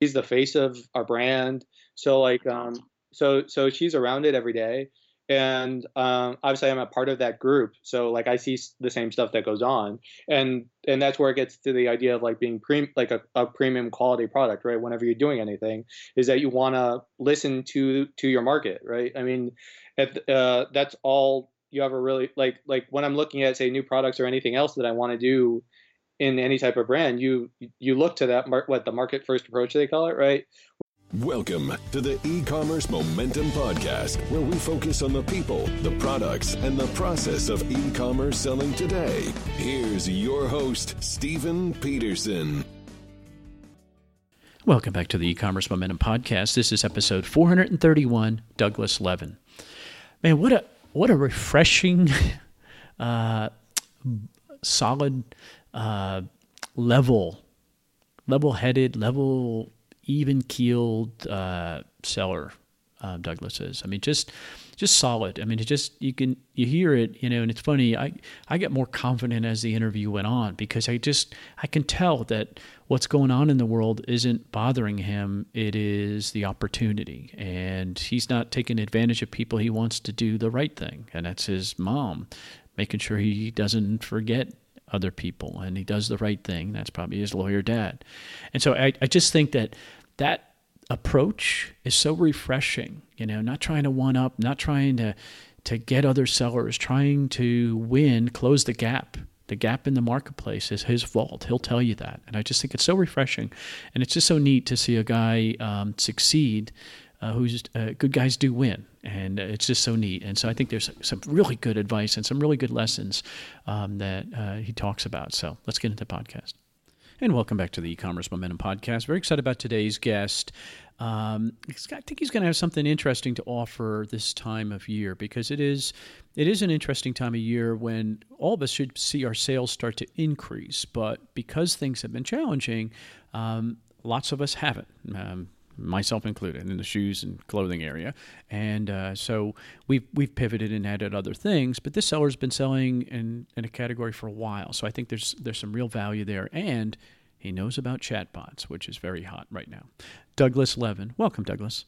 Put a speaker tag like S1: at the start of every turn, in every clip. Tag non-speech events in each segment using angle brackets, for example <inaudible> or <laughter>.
S1: she's the face of our brand. So like um so so she's around it every day and um, obviously I'm a part of that group, so like I see the same stuff that goes on, and and that's where it gets to the idea of like being pre like a, a premium quality product, right? Whenever you're doing anything, is that you want to listen to to your market, right? I mean, if, uh, that's all you ever really like like when I'm looking at say new products or anything else that I want to do in any type of brand, you you look to that mar- what the market first approach they call it, right?
S2: Welcome to the e-commerce momentum podcast where we focus on the people, the products, and the process of e-commerce selling today. Here's your host, Stephen Peterson.
S3: Welcome back to the e-commerce momentum podcast. This is episode 431, Douglas Levin. Man, what a what a refreshing <laughs> uh, solid uh, level level-headed, level even keeled uh, seller. Uh, Douglas is. I mean, just just solid. I mean, it just you can you hear it, you know, and it's funny. I I get more confident as the interview went on because I just I can tell that what's going on in the world isn't bothering him. It is the opportunity, and he's not taking advantage of people. He wants to do the right thing, and that's his mom, making sure he doesn't forget other people and he does the right thing. That's probably his lawyer dad. And so I, I just think that that approach is so refreshing, you know, not trying to one up, not trying to to get other sellers, trying to win, close the gap. The gap in the marketplace is his fault. He'll tell you that. And I just think it's so refreshing. And it's just so neat to see a guy um, succeed uh, who's uh, good guys do win, and uh, it's just so neat. And so I think there's some really good advice and some really good lessons um, that uh, he talks about. So let's get into the podcast. And welcome back to the e-commerce momentum podcast. Very excited about today's guest. Um, I think he's going to have something interesting to offer this time of year because it is it is an interesting time of year when all of us should see our sales start to increase. But because things have been challenging, um, lots of us haven't. Um, myself included, in the shoes and clothing area. And uh, so we've we've pivoted and added other things. But this seller's been selling in, in a category for a while, so I think there's there's some real value there. And he knows about chatbots, which is very hot right now. Douglas Levin, welcome, Douglas.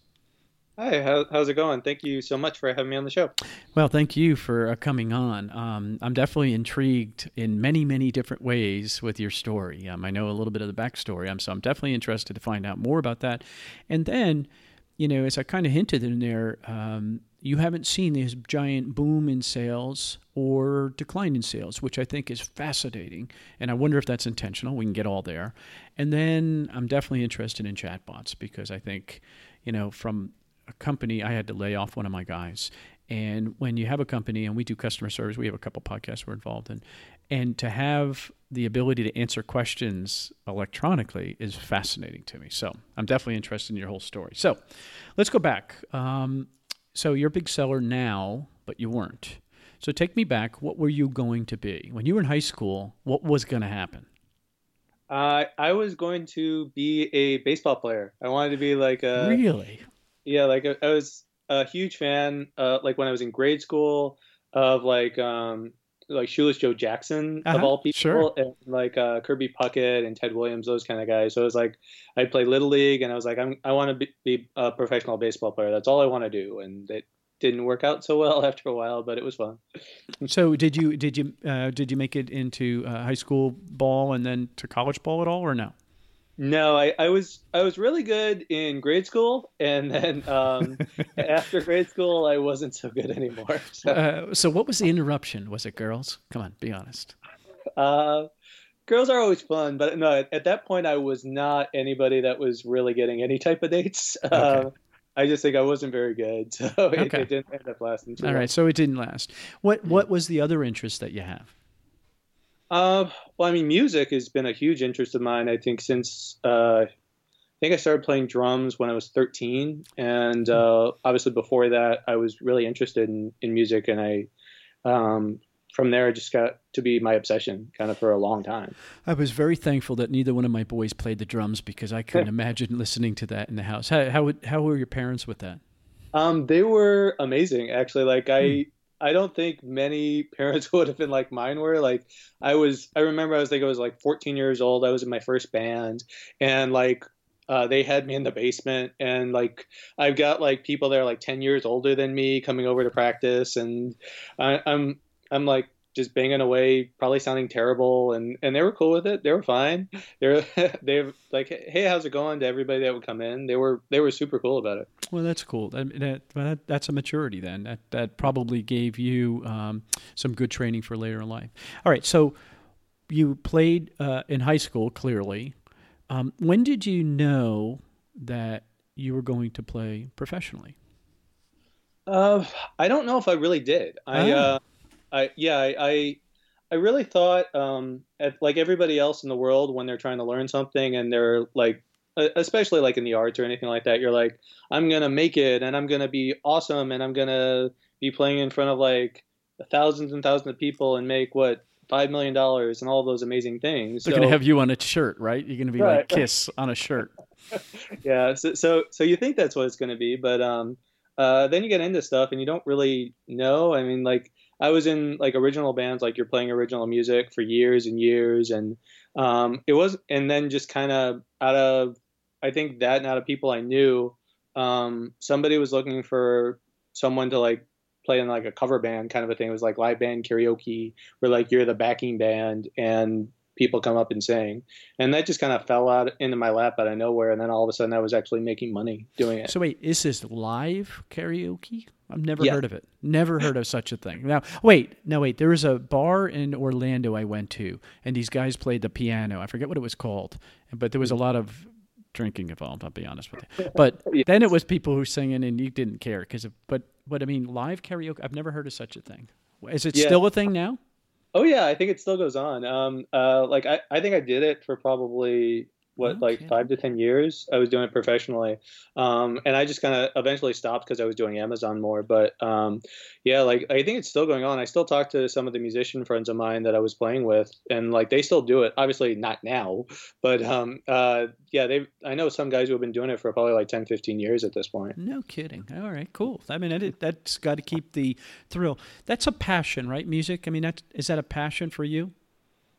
S1: Hi, how, how's it going? Thank you so much for having me on the show.
S3: Well, thank you for uh, coming on. Um, I'm definitely intrigued in many, many different ways with your story. Um, I know a little bit of the backstory, um, so I'm definitely interested to find out more about that. And then, you know, as I kind of hinted in there, um, you haven't seen this giant boom in sales or decline in sales, which I think is fascinating. And I wonder if that's intentional. We can get all there. And then I'm definitely interested in chatbots because I think, you know, from a company, I had to lay off one of my guys. And when you have a company and we do customer service, we have a couple podcasts we're involved in, and to have the ability to answer questions electronically is fascinating to me. So I'm definitely interested in your whole story. So let's go back. Um, so you're a big seller now, but you weren't. So take me back. What were you going to be when you were in high school? What was going to happen?
S1: Uh, I was going to be a baseball player. I wanted to be like a
S3: really
S1: yeah, like I was a huge fan. Uh, like when I was in grade school of like um like Shoeless Joe Jackson uh-huh, of all people,
S3: sure.
S1: and like uh, Kirby Puckett and Ted Williams, those kind of guys. So it was like I played little league, and I was like, I'm, I want to be, be, a professional baseball player. That's all I want to do, and it didn't work out so well <laughs> after a while, but it was fun.
S3: so did you did you uh, did you make it into uh, high school ball and then to college ball at all, or no?
S1: No, I, I was I was really good in grade school, and then um, <laughs> after grade school, I wasn't so good anymore. <laughs>
S3: So. Uh, so, what was the interruption? Was it girls? Come on, be honest.
S1: Uh, girls are always fun, but no, at, at, that point, I was not anybody that was really getting any type of dates. <laughs> Okay. Uh, I just think I wasn't very good, so okay. it, it, didn't end up lasting. Too
S3: All
S1: long.
S3: right, so it didn't last. What What was the other interest that you have?
S1: Uh, well, I mean, music has been a huge interest of mine. I think since uh, I think I started playing drums when I was 13, and uh, obviously before that, I was really interested in, in music, and I um, from there I just got to be my obsession, kind of for a long time.
S3: I was very thankful that neither one of my boys played the drums because I couldn't <laughs> imagine listening to that in the house. How how, how were your parents with that?
S1: Um, they were amazing, actually. Like I. Hmm I don't think many <laughs> parents would have been like mine were. Like I was, I remember I was like I was like 14 years old. I was in my first band, and like uh, they had me in the basement, and like I've got like people that are like ten years older than me coming over to practice, and I, I'm I'm like just banging away, probably sounding terrible, and and they were cool with it. They were fine. <laughs> They're <laughs> they were like, hey, how's it going? To everybody that would come in, they were they were super cool about it.
S3: Well, that's cool. That, that that's a maturity then. That that probably gave you um, some good training for later in life. All right, so you played uh, in high school. Clearly, um, when did you know that you were going to play professionally?
S1: Uh, I don't know if I really did. I. Uh, I yeah, I, I, I really thought, um, at, like everybody else in the world, when they're trying to learn something and they're like, especially like in the arts or anything like that, you're like, I'm gonna make it and I'm gonna be awesome and I'm gonna be playing in front of like thousands and thousands of people and make what five million dollars and all those amazing things.
S3: They're so, gonna have you on a shirt, right? You're gonna be right, like <laughs> Kiss on a shirt. <laughs>
S1: yeah. So, so so you think that's what it's gonna be, but um, uh, then you get into stuff and you don't really know. I mean, like I was in like original bands, like you're playing original music for years and years, and um, it was, and then just kind of out of, I think that and out of people I knew, um, somebody was looking for someone to like play in like a cover band kind of a thing. It was like live band karaoke, where like you're the backing band and people come up and sing. And that just kind of fell out into my lap out of nowhere. And then all of a sudden I was actually making money doing it.
S3: So wait, is this live karaoke? I've never yeah. heard of it. Never heard of such a thing. Now, wait, no, wait. There was a bar in Orlando I went to, and these guys played the piano. I forget what it was called, but there was a lot of drinking involved. I'll be honest with you. But <laughs> yes. then it was people who were singing, and you didn't care because. But but I mean, live karaoke. I've never heard of such a thing. Is it yeah. still a thing now?
S1: Oh yeah, I think it still goes on. Um, uh, like I, I think I did it for probably what okay. like five to ten years. I was doing it professionally, um, and I just kind of eventually stopped because I was doing Amazon more. But um, yeah, like I think it's still going on. I still talk to some of the musician friends of mine that I was playing with, and like they still do it. Obviously not now, but um, uh, yeah, they. I know some guys who have been doing it for probably like 10, 15 years at this point.
S3: No kidding. All right, cool. I mean, that, that's got to keep the thrill. That's a passion, right? Music. I mean, that is that a passion for you?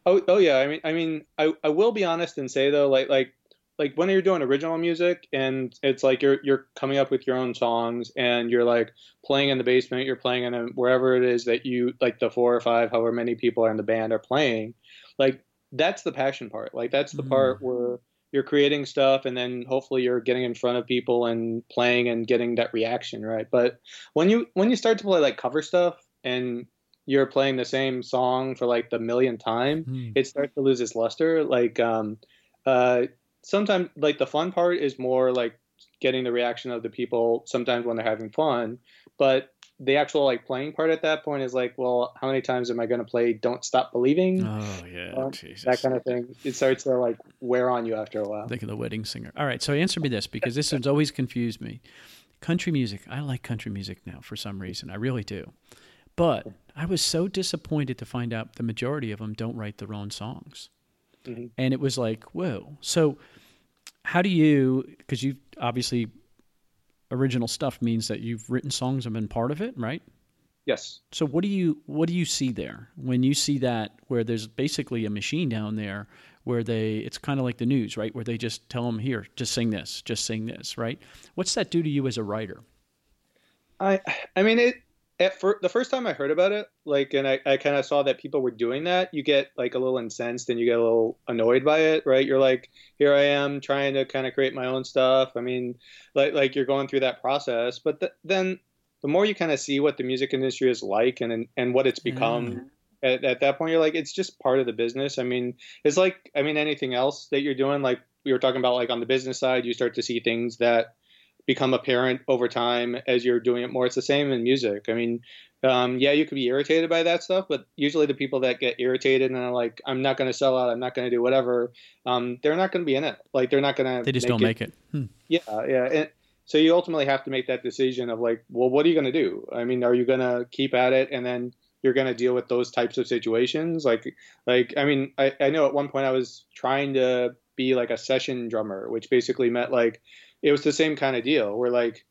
S1: Oh, oh yeah. I mean, I mean, I, I will be honest and say though, like, like, like when you're doing original music and it's like you're you're coming up with your own songs and you're like playing in the basement, you're playing in a, wherever it is that you like the four or five, however many people are in the band are playing, like that's the passion part. Like that's the mm. part where you're creating stuff and then hopefully you're getting in front of people and playing and getting that reaction, right? But when you when you start to play like cover stuff and you're playing the same song for like the millionth time, mm. it starts to lose its luster. Like, um, uh, sometimes like the fun part is more like getting the reaction of the people sometimes when they're having fun, but the actual like playing part at that point is like, well, how many times am I going to play "Don't Stop Believing"?
S3: Oh yeah, um,
S1: that kind of thing. It starts to like wear on you after a while.
S3: Think of the wedding singer. All right, so answer me this because this has always confused me. Country music. I like country music now for some reason. I really do. But I was so disappointed to find out the majority of them don't write their own songs. Mm-hmm. And it was like, whoa. So, how do you, because you obviously, original stuff means that you've written songs and been part of it, right?
S1: Yes.
S3: So what do you what do you see there when you see that where there's basically a machine down there where they it's kind of like the news, right? Where they just tell them here, just sing this, just sing this, right? What's that do to you as a writer?
S1: I I mean it at fir- the first time I heard about it, like, and I, I kind of saw that people were doing that, you get like a little incensed and you get a little annoyed by it, right? You're like, here I am trying to kind of create my own stuff. I mean, like, like you're going through that process, but th- then the more you kind of see what the music industry is like and and what it's become. Mm. At, at that point, you're like, it's just part of the business. I mean, it's like, I mean, anything else that you're doing, like we were talking about, like on the business side, you start to see things that become apparent over time as you're doing it more. It's the same in music. I mean, um, yeah, you could be irritated by that stuff, but usually the people that get irritated and are like, "I'm not going to sell out. I'm not going to do whatever," um, they're not going to be in it. Like they're not going to.
S3: They just don't it. make it. Hmm.
S1: Yeah, yeah. And so you ultimately have to make that decision of like, well, what are you going to do? I mean, are you going to keep at it and then you're going to deal with those types of situations? Like, like I mean, I, I know at one point I was trying to be like a session drummer, which basically meant like it was the same kind of deal where like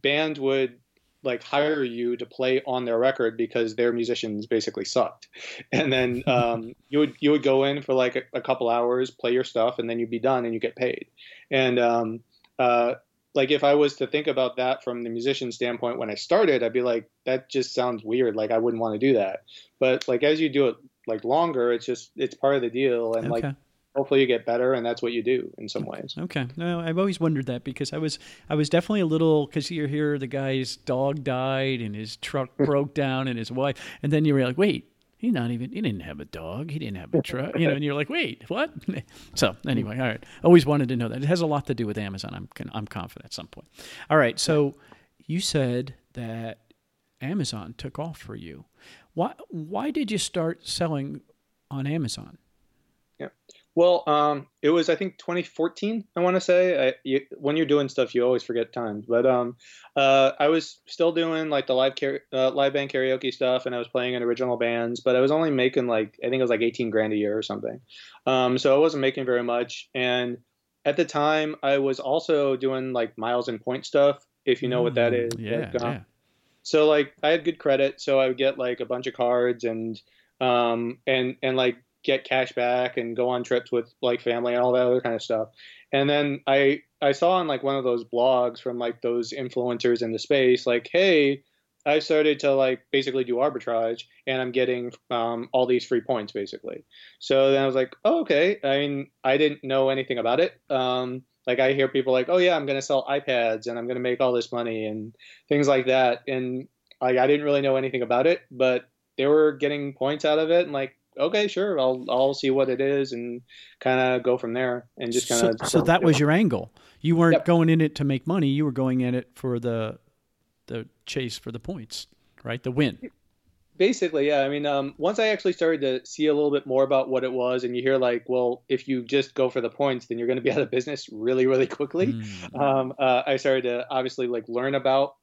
S1: band would like hire you to play on their record because their musicians basically sucked. <laughs> And then <laughs> um, you would you would go in for like a, a, couple hours play your stuff and then you'd be done and you get paid. And um, uh, like if i was to think about that from the musician standpoint when i started i'd be like that just sounds weird. Like i wouldn't want to do that. But like as you do it like longer it's just it's part of the deal and okay. like hopefully you get better and that's what you do in some ways.
S3: Okay. No i've always wondered that because i was i was definitely a little because you hear the guy's dog died and his truck <laughs> broke down and his wife and then you're like wait he not even he didn't have a dog. He didn't have a truck you know and you're like wait what? <laughs> So anyway all right. Always wanted to know that. It has a lot to do with amazon i'm i'm confident at some point. All right so you said that amazon took off for you. Why why did you start selling on amazon?
S1: Yeah well, um, it was I think 2014. I want to say I, you, when you're doing stuff, you always forget times. But um, uh, I was still doing like the live car- uh, live band karaoke stuff, and I was playing in original bands. But I was only making like I think it was like 18 grand a year or something. Um, so I wasn't making very much. And at the time, I was also doing like miles and point stuff. If you know mm, what that mm.
S3: Yeah, like, um, yeah.
S1: So like I had good credit, so I would get like a bunch of cards and um and and like get cash back and go on trips with like family and all that other kind of stuff. And then I I saw on like one of those blogs from like those influencers in the space like, hey, I started to like basically do arbitrage and I'm getting um, all these free points basically. So then I was like, oh, okay. I mean, I didn't know anything about it. Um, like I hear people like, oh yeah, I'm going to sell iPads and I'm going to make all this money and things like that. And like I didn't really know anything about it, but they were getting points out of it and like okay, sure, I'll I'll see what it is and kind of go from there and just kind of.
S3: So, so, that was your angle. You weren't yep. going in it to make money. You were going in it for the the chase for the points, right? The win.
S1: Basically, yeah. I mean, um, once I actually started to see a little bit more about what it was, and you hear like, well, if you just go for the points, then you're going to be <laughs> out of business really, really quickly. Mm. Um, uh, I started to obviously like learn about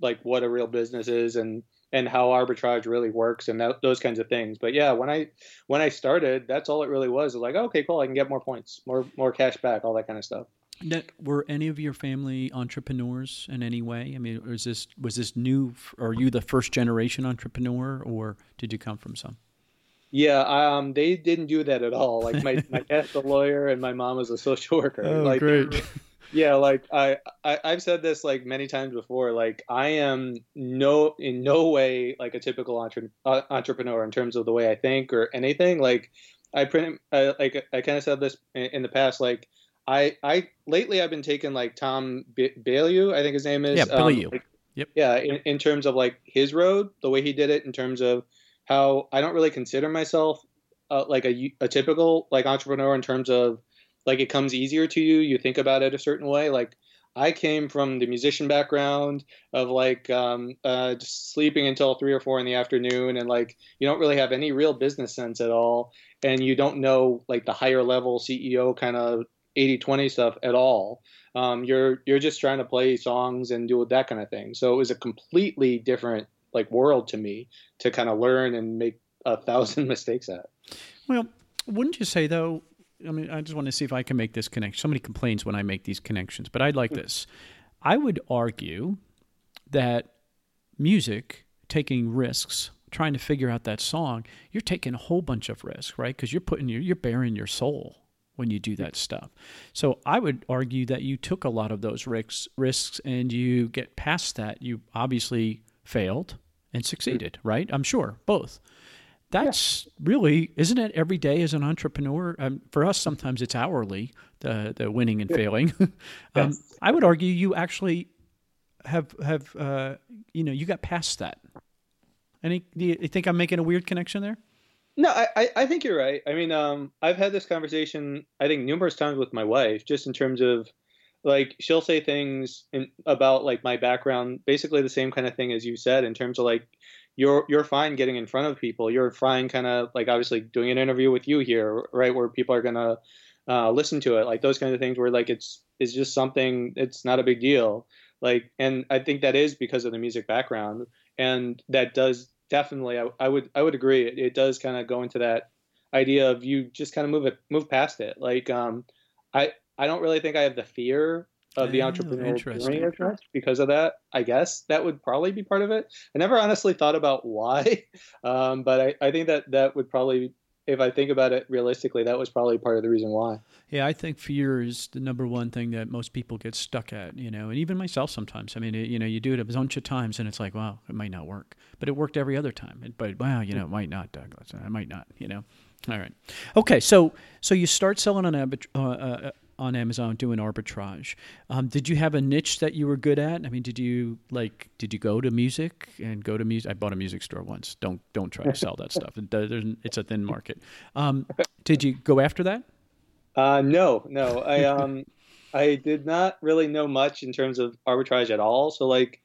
S1: like what a real business is and and how arbitrage really works and that, those kinds of things. But yeah, when I when I started, that's all it really was. It was like, okay, cool, I can get more points, more more cash back, all that kind of stuff.
S3: were any of your family entrepreneurs in any way? I mean, was this was this new? Are you the first generation entrepreneur, or did you come from some?
S1: Yeah, um, they didn't do that at all. Like my my <laughs> dad's a lawyer and my mom was a social worker.
S3: Oh,
S1: like,
S3: great
S1: yeah like I, I i've said this like many times before like i am no in no way like a typical entre- uh, entrepreneur in terms of the way i think or anything like i print uh, like i kind of said this in, in, the past like i i lately i've been taking like tom Bailey, I think his name is
S3: yeah Bilyeu. Um,
S1: like,
S3: yep
S1: yeah in, in terms of like his road the way he did it in terms of how i don't really consider myself uh, like a, a typical like entrepreneur in terms of like it comes easier to you. You think about it a certain way. Like I came from the musician background of like um, uh, just sleeping until three or four in the afternoon, and like you don't really have any real business sense at all, and you don't know like the higher level CEO kind of 80-20 stuff at all. Um, you're you're just trying to play songs and do that kind of thing. So it was a completely different like world to me to kind of learn and make a thousand <laughs> mistakes at.
S3: Well, wouldn't you say though I mean, I just want to see if I can make this connection. Somebody complains when I make these connections, but I'd like this. I would argue that music, taking risks, trying to figure out that song, you're taking a whole bunch of risks, right? Because you're putting your, you're bearing your soul when you do that stuff. So I would argue that you took a lot of those risks, risks, and you get past that. You obviously failed and succeeded, right? I'm sure both that's yeah. really isn't it every day as an entrepreneur? Um, for us sometimes it's hourly the the winning and failing. <laughs> Um, yes. i would argue you actually have have uh, you know you got past that. Any do you think i'm making a weird connection there?
S1: No i i think you're right. I mean um i've had this conversation i think numerous times with my wife just in terms of like she'll say things in, about like my background basically the same kind of thing as you said in terms of like you're you're fine getting in front of people. You're fine, kind of like obviously doing an interview with you here, right, where people are gonna uh, listen to it, like those kind of things, where like it's it's just something. It's not a big deal. Like, and I think that is because of the music background, and that does definitely. I, I would I would agree. It, it does kind of go into that idea of you just kind of move it move past it. Like, um, I I don't really think I have the fear of the
S3: Oh,
S1: entrepreneurial journey as much because of that. I guess that would probably be part of it. I never honestly thought about why, <laughs> um, but I, I think that that would probably, if I think about it realistically, that was probably part of the reason why.
S3: Yeah, I think fear is the number one thing that most people get stuck at, you know, and even myself sometimes. I mean, it, you know, you do it a bunch of times and it's like, wow, it might not work. But it worked every other time. It- But wow, you know, it might not, Douglas. It might not, you know. All right. Okay, so so you start selling on uh, uh, on Amazon doing arbitrage. Um, did you have a niche that you were good at? I mean, did you like did you go to music and go to music? I bought a music store once. Don't don't try to sell that <laughs> stuff. It, it's a thin market. Um, did you go after that?
S1: Uh, no, no. I um, I did not really know much in terms of arbitrage at all. So like,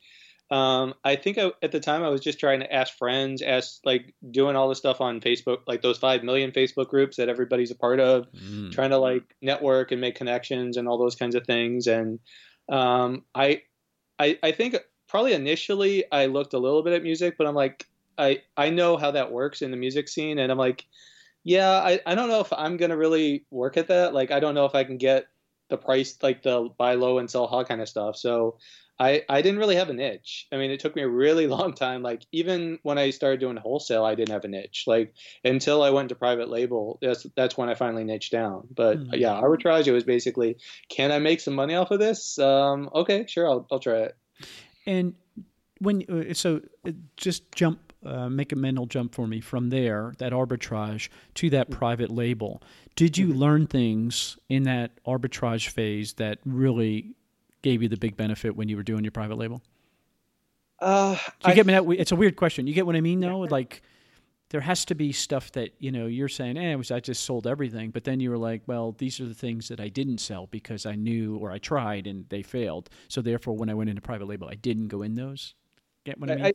S1: um, I think I, at the time I was just trying to ask friends, ask like doing all the stuff on Facebook, like those five million Facebook groups that everybody's a part of,
S3: Mm.
S1: trying to like network and make connections and all those kinds of things. And um, I, I, I think probably initially I looked a little bit at music, but I'm like, I, I know how that works in the music scene, and I'm like, yeah, I, I don't know if I'm gonna really work at that. Like, I don't know if I can get the price, like the buy low and sell high kind of stuff. So, I, I didn't really have a niche. I mean, it took me a really <laughs> long time. Like, even when I started doing wholesale, I didn't have a niche. Like, until I went to private label, that's that's when I finally niched down. But
S3: Hmm.
S1: yeah, arbitrage. It was basically, can I make some money off of this? Um, okay, sure, I'll I'll try it.
S3: And when uh, so uh, just jump, uh, make a mental jump for me from there, that arbitrage to that private label. Did you learn things in that arbitrage phase that really gave you the big benefit when you were doing your private label?
S1: Uh,
S3: Do you
S1: I-
S3: get me that? It's a weird question. You get what I mean, though. Like, there has to be stuff that you know you're saying, "Eh, was I just sold everything," but then you were like, "Well, these are the things that I didn't sell because I knew or I tried and they failed." So therefore, when I went into private label, I didn't go in those. Get what I mean?
S1: I,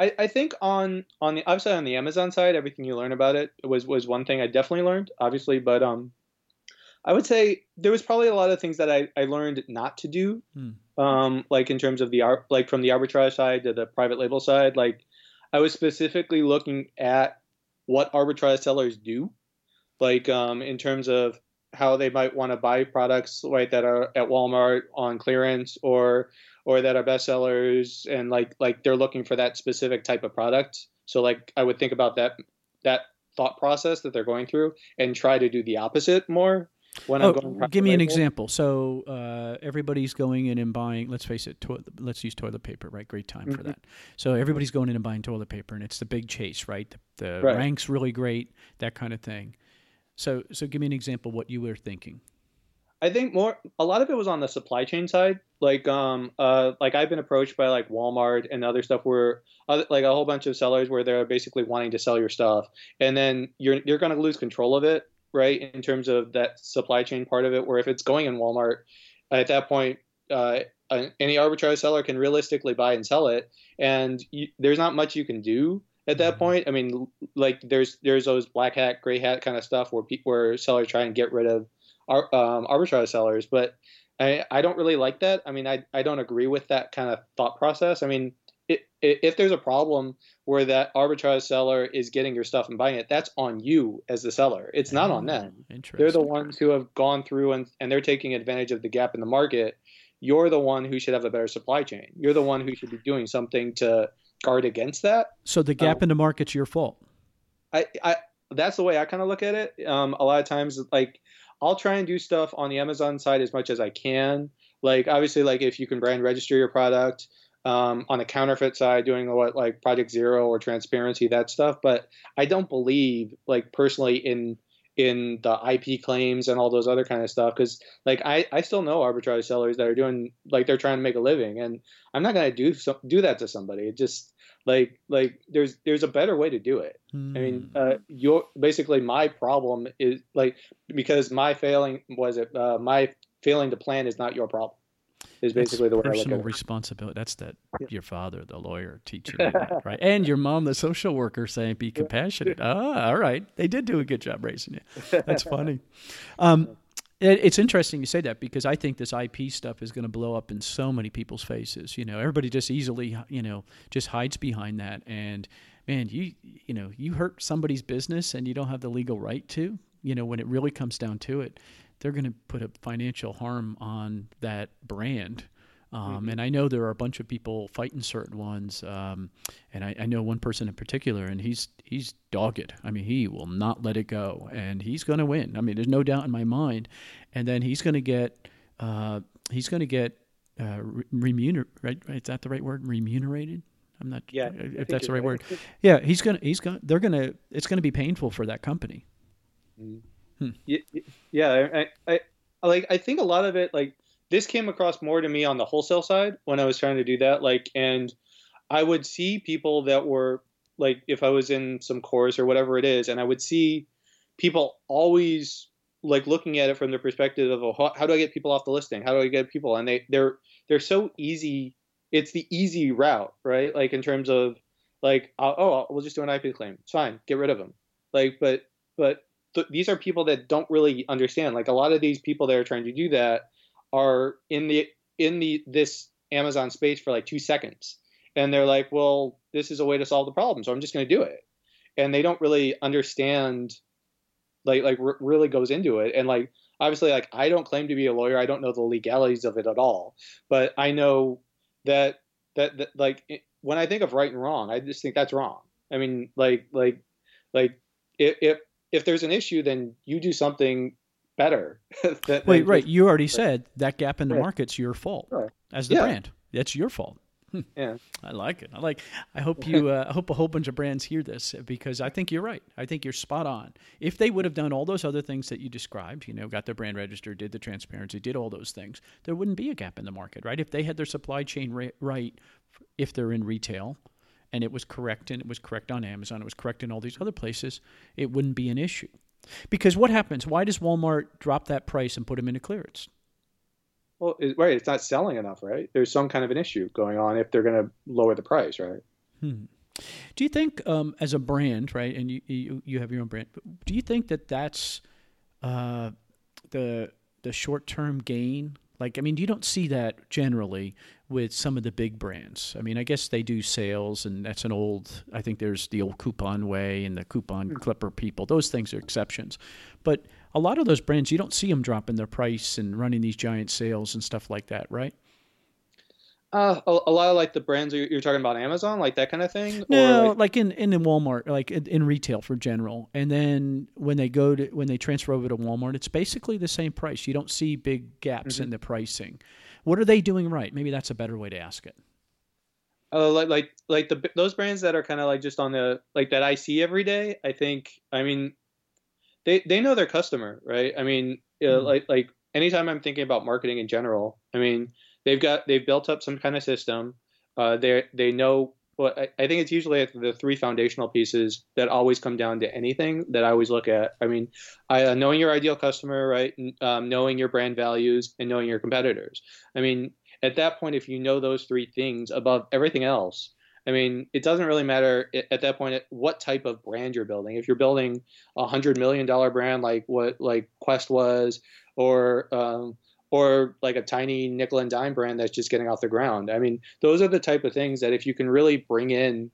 S1: I, I think on on the obviously on the Amazon side, everything you learn about it was was one thing I definitely learned, obviously, but um, I would say there was probably a lot of things that I, I learned not to do,
S3: Hmm.
S1: um, like in terms of the art, like from the arbitrage side to the private label side. Like I was specifically looking at what arbitrage sellers do, like um, in terms of how they might want to buy products right that are at Walmart on clearance or or that are bestsellers and like like they're looking for that specific type of product. So like I would think about that that thought process that they're going through and try to do the opposite more when
S3: Oh,
S1: I'm going.
S3: give me an example. So uh, everybody's going in and buying. Let's face it. To- let's use toilet paper. Right, great time for
S1: Mhm.
S3: that. So everybody's going in and buying toilet paper, and it's the big chase, right? The, the
S1: Right.
S3: rank's really great, that kind of thing. So, so give me an example. What you were thinking?
S1: I think more a lot of it was on the supply chain side. Like um uh like I've been approached by like Walmart and other stuff where other, like a whole bunch of sellers where they're basically wanting to sell your stuff and then you're you're going to lose control of it, right? In terms of that supply chain part of it where if it's going in Walmart at that point uh any arbitrage seller can realistically buy and sell it and you, there's not much you can do at that
S3: Mhm.
S1: point. I mean like there's there's those black hat, gray hat kind of stuff where pe- where sellers try and get rid of ar- um, arbitrage sellers, but I, I don't really like that. I mean, I, I don't agree with that kind of thought process. I mean, if there's a problem where that arbitrage seller is getting your stuff and buying it, that's on you as the seller. It's not on them.
S3: Interesting.
S1: They're the ones who have gone through and, and they're taking advantage of the gap in the market. You're the one who should have a better supply chain. You're the one who should be doing something to guard against that.
S3: So the gap
S1: Oh.
S3: in the market's your fault.
S1: I, I that's the way I kind of look at it. Um, a lot of times, like I'll try and do stuff on the Amazon side as much as I can. Like obviously, like if you can brand register your product um, on the counterfeit side, doing what like Project Zero or transparency, that stuff. But I don't believe, like personally, in in the IP claims and all those other kind of stuff because like I, I still know arbitrage sellers that are doing like they're trying to make a living and I'm not gonna do so, do that to somebody. It just like like there's there's a better way to do it. I mean,
S3: Hmm.
S1: uh, your basically my problem is like because my failing was it uh, my failing to plan is not your problem. Is
S3: That's
S1: basically the way I look
S3: personal
S1: at it.
S3: responsibility. That's that your father, the lawyer, teaching <laughs> you right? And your mom, the social worker, saying be compassionate. <laughs> Ah, all right. They did do a good job raising you. That's <laughs> funny. Um, it, it's interesting you say that because I think this IP stuff is going to blow up in so many people's faces. You know, everybody just easily, you know, just hides behind that. And man, you, you know, you hurt somebody's business and you don't have the legal right to. You know, when it really comes down to it, they're going to put a financial harm on that brand. Um,
S1: Mm-hmm.
S3: And I know there are a bunch of people fighting certain ones, um, and I, I know one person in particular, and he's he's dogged. I mean, he will not let it go, and he's going to win. I mean, there's no doubt in my mind. And then he's going to get uh, he's going to get uh, re- remuner right? Is that the right word? Remunerated. I'm not.
S1: Yeah,
S3: if that's the right
S1: right.
S3: word. Yeah, he's gonna. He's gonna. They're gonna. It's gonna be painful for that company.
S1: Y- Hmm. y- yeah I, I, I like i think a lot of it like this came across more to me on the wholesale side when i was trying to do that like and i would see people that were like if i was in some course or whatever it is and i would see people always like looking at it from the perspective of oh, how, how do i get people off the listing? How do i get people? And they they're they're so easy it's the easy route right? Like in terms of like oh, oh we'll just do an ip claim. It's fine. Get rid of them like but but th- these are people that don't really understand. Like a lot of these people that are trying to do that are in the in the this Amazon space for like two seconds, and they're like, "Well, this is a way to solve the problem, so I'm just going to do it." And they don't really understand, like like r- really goes into it, and like obviously, like I don't claim to be a lawyer. I don't know the legalities of it at all, but I know that that, that like it- when I think of right and wrong, I just think that's wrong. I mean, like like like if if, if there's an issue, then you do something better. <laughs>
S3: Wait, right. You already said that gap in the
S1: Right.
S3: market's your fault
S1: Right.
S3: as the
S1: Yeah.
S3: brand. That's your fault. <laughs>
S1: Yeah.
S3: I like it. I like. I hope <laughs> you. Uh, I hope a whole bunch of brands hear this because I think you're right. I think you're spot on. If they would have done all those other things that you described, you know, got their brand registered, did the transparency, did all those things, there wouldn't be a gap in the market, right? If they had their supply chain ra- right, if they're in retail, and it was correct, and it was correct on Amazon, it was correct in all these other places, it wouldn't be an issue. Because what happens? Why does Walmart drop that price and put them into clearance?
S1: Well, it, right. It's not selling enough, right? There's some kind of an issue going on if they're going to lower the price, right?
S3: Do you think, um, as a brand, right, and you, you you have your own brand, do you think that that's uh, the the short term gain? Like, I mean, you don't see that generally with some of the big brands. I mean, I guess they do sales, and that's an old. I think there's the old coupon way and the coupon hmm. clipper people. Those things are exceptions, but a lot of those brands, you don't see them dropping their price and running these giant sales and stuff like that, right?
S1: Uh, a, a lot of like the brands you're, you're talking about, Amazon, like that kind of thing.
S3: No,
S1: Or
S3: like,
S1: like,
S3: in in Walmart, like in, in retail for general, and then when they go to when they transfer over to Walmart, it's basically the same price. You don't see big gaps in the pricing. What are they doing right? Maybe that's a better way to ask it.
S1: uh, like like like the those brands that are kind of like just on the like that I see every day. I think. I mean, they they know their customer, right? I mean, uh,
S3: Mhm.
S1: like like anytime I'm thinking about marketing in general, I mean, they've got they've built up some kind of system. Uh, they they know. Well, I, I think it's usually the three foundational pieces that always come down to anything that I always look at. I mean, I, uh, knowing your ideal customer, right? Um, knowing your brand values and knowing your competitors. I mean, at that point, if you know those three things above everything else, I mean, it doesn't really matter at at that point what type of brand you're building. If you're building a hundred million dollar brand like what like Quest was, or um, or like a tiny nickel and dime brand that's just getting off the ground. I mean, those are the type of things that if you can really bring in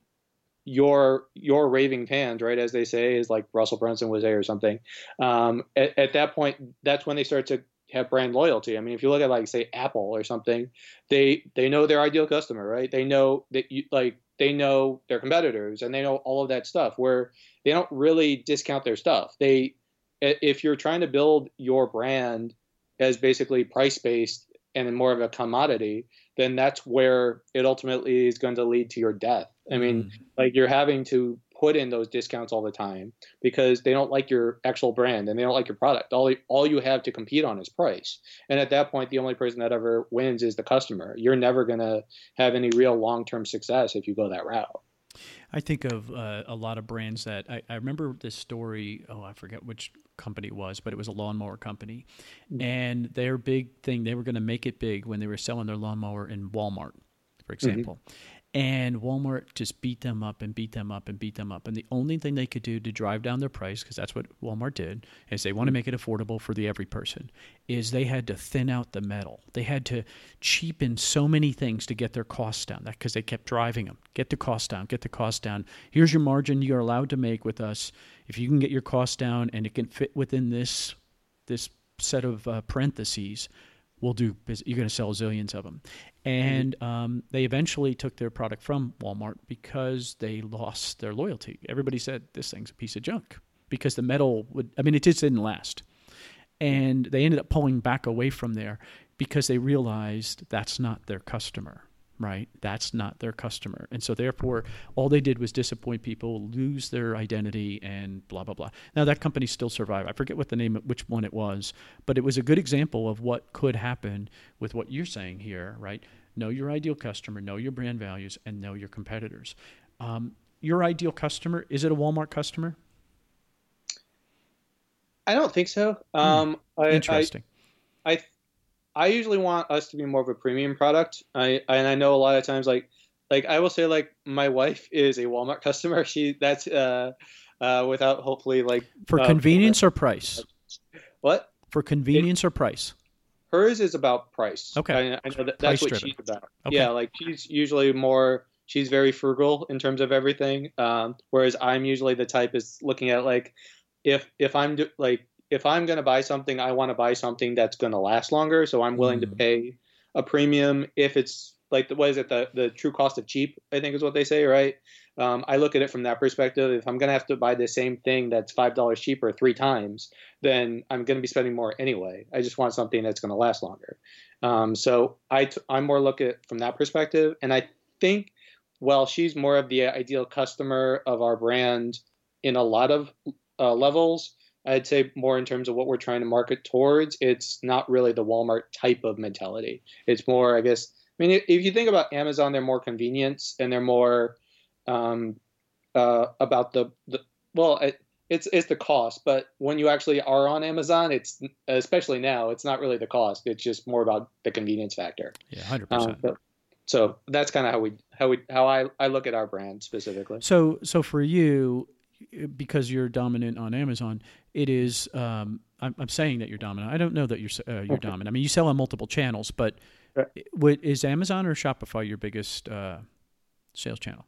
S1: your your raving fans, right, as they say, is like Russell Brunson was there or something. Um, at, at that point, that's when they start to have brand loyalty. I mean, if you look at like say Apple or something, they they know their ideal customer, right? They know that you like they know their competitors and they know all of that stuff. Where they don't really discount their stuff. They if you're trying to build your brand as basically price based and more of a commodity, then that's where it ultimately is going to lead to your death. I mean, mm. like you're having to put in those discounts all the time because they don't like your actual brand and they don't like your product. All all you have to compete on is price. And at that point, the only person that ever wins is the customer. You're never going to have any real long term success if you go that route.
S3: I think of uh, a lot of brands that I, I remember this story. Oh, I forget which company it was, but it was a lawnmower company, and their big thing they were going to make it big when they were selling their lawnmower in Walmart, for example. And Walmart just beat them up and beat them up and beat them up. And the only thing they could do to drive down their price, because that's what Walmart did, is they want to make it affordable for the every person, is they had to thin out the metal. They had to cheapen so many things to get their costs down. That because they kept driving them. Get the cost down. Get the cost down. Here's your margin you're allowed to make with us. If you can get your cost down and it can fit within this this set of uh, parentheses will do. You're going to sell zillions of them, and um, they eventually took their product from Walmart because they lost their loyalty. Everybody said this thing's a piece of junk because the metal would. I mean, it just didn't last, and they ended up pulling back away from there because they realized that's not their customer right? That's not their customer. And so therefore all they did was disappoint people, lose their identity and blah blah blah. Now that company still survived. I forget what the name which one it was, but it was a good example of what could happen with what you're saying here, right? Know your ideal customer, know your brand values and know your competitors. Um, your ideal customer, is it a Walmart customer?
S1: I don't think so. Hmm. Um, I,
S3: Interesting.
S1: I, I I usually want us to be more of a premium product. I and I know a lot of times like like I will say like my wife is a Walmart <laughs> customer. She that's uh uh without hopefully like
S3: for uh, convenience or price.
S1: What?
S3: For convenience it, or price?
S1: Hers is about price.
S3: Okay.
S1: I, I know that, that's what driven. she's about. Okay. Yeah, like she's usually more she's very frugal in terms of everything. Um, whereas I'm usually the type is looking at like if if I'm do, like if I'm going to buy something, I want to buy something that's going to last longer. So I'm willing mm. to pay a premium if it's like the what is it the the true cost of cheap? I think is what they say, right? Um, I look at it from that perspective. If I'm going to have to buy the same thing that's five dollars cheaper three times, then I'm going to be spending more anyway. I just want something that's going to last longer. Um, so I t- I'm more look at from that perspective, and I think well, she's more of the ideal customer of our brand in a lot of uh, levels. I'd say more in terms of what we're trying to market towards. It's not really the Walmart type of mentality. It's more, I guess. I mean, if you think about Amazon, they're more convenience and they're more um, uh, about the, the well, it, it's it's the cost. But when you actually are on Amazon, it's especially now, it's not really the cost. It's just more about the convenience factor.
S3: Yeah, hundred um, percent. So,
S1: so that's kind of how we how we how I, I look at our brand specifically.
S3: So so for you, because you're dominant on Amazon, it is. Um, I'm, I'm, saying that you're dominant. I don't know that you're uh, you're okay. dominant. I mean, you sell on multiple channels, but what, is Amazon or Shopify your biggest uh, sales channel?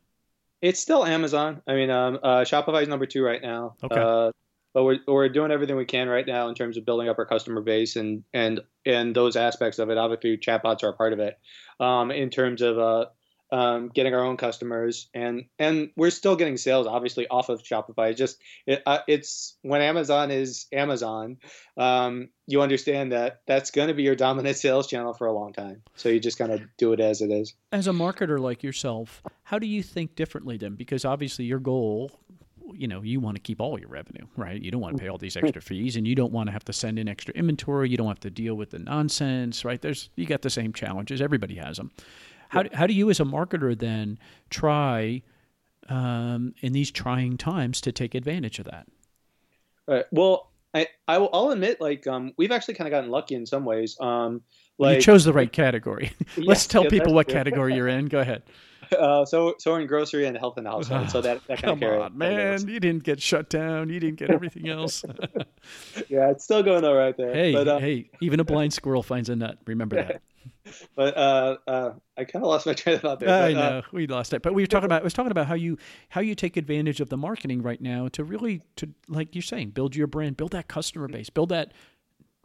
S1: It's still Amazon. I mean, um, uh, Shopify is number two right now.
S3: Okay. Uh,
S1: but we're, we're doing everything we can right now in terms of building up our customer base and and and those aspects of it. Obviously, chatbots are a part of it. Um, in terms of uh, um, getting our own customers, and and we're still getting sales obviously off of Shopify. It's just it, uh, it's when Amazon is Amazon, um, you understand that that's going to be your dominant <laughs> sales channel for a long time. So you just kind of do it as it is.
S3: As a marketer like yourself, how do you think differently then? Because obviously your goal you know you want to keep all your revenue right you don't want to pay all these extra <laughs> fees and you don't want to have to send in extra inventory you don't have to deal with the nonsense right there's you got the same challenges everybody has them how, how do you, as a marketer, then try um, in these trying times to take advantage of that?
S1: Right. Well, I, I will, I'll admit, like, um, we've actually kind of gotten lucky in some ways. Um, like,
S3: you chose the right category. <laughs> <laughs> Let's tell yeah, people what category you're in. Go ahead. <laughs>
S1: Uh, so, so we're in grocery and health and household. So that, that kind
S3: Come of on, man! You didn't get shut down. You didn't get everything else.
S1: yeah, it's still going all right there.
S3: Hey, but, uh, hey! Even a blind squirrel finds a nut. Remember that. <laughs>
S1: but uh, uh, I kind of lost my train of thought there.
S3: I
S1: but,
S3: uh, know we lost it, but we were talking about I was talking about how you how you take advantage of the marketing right now to really to like you're saying build your brand, build that customer base, build that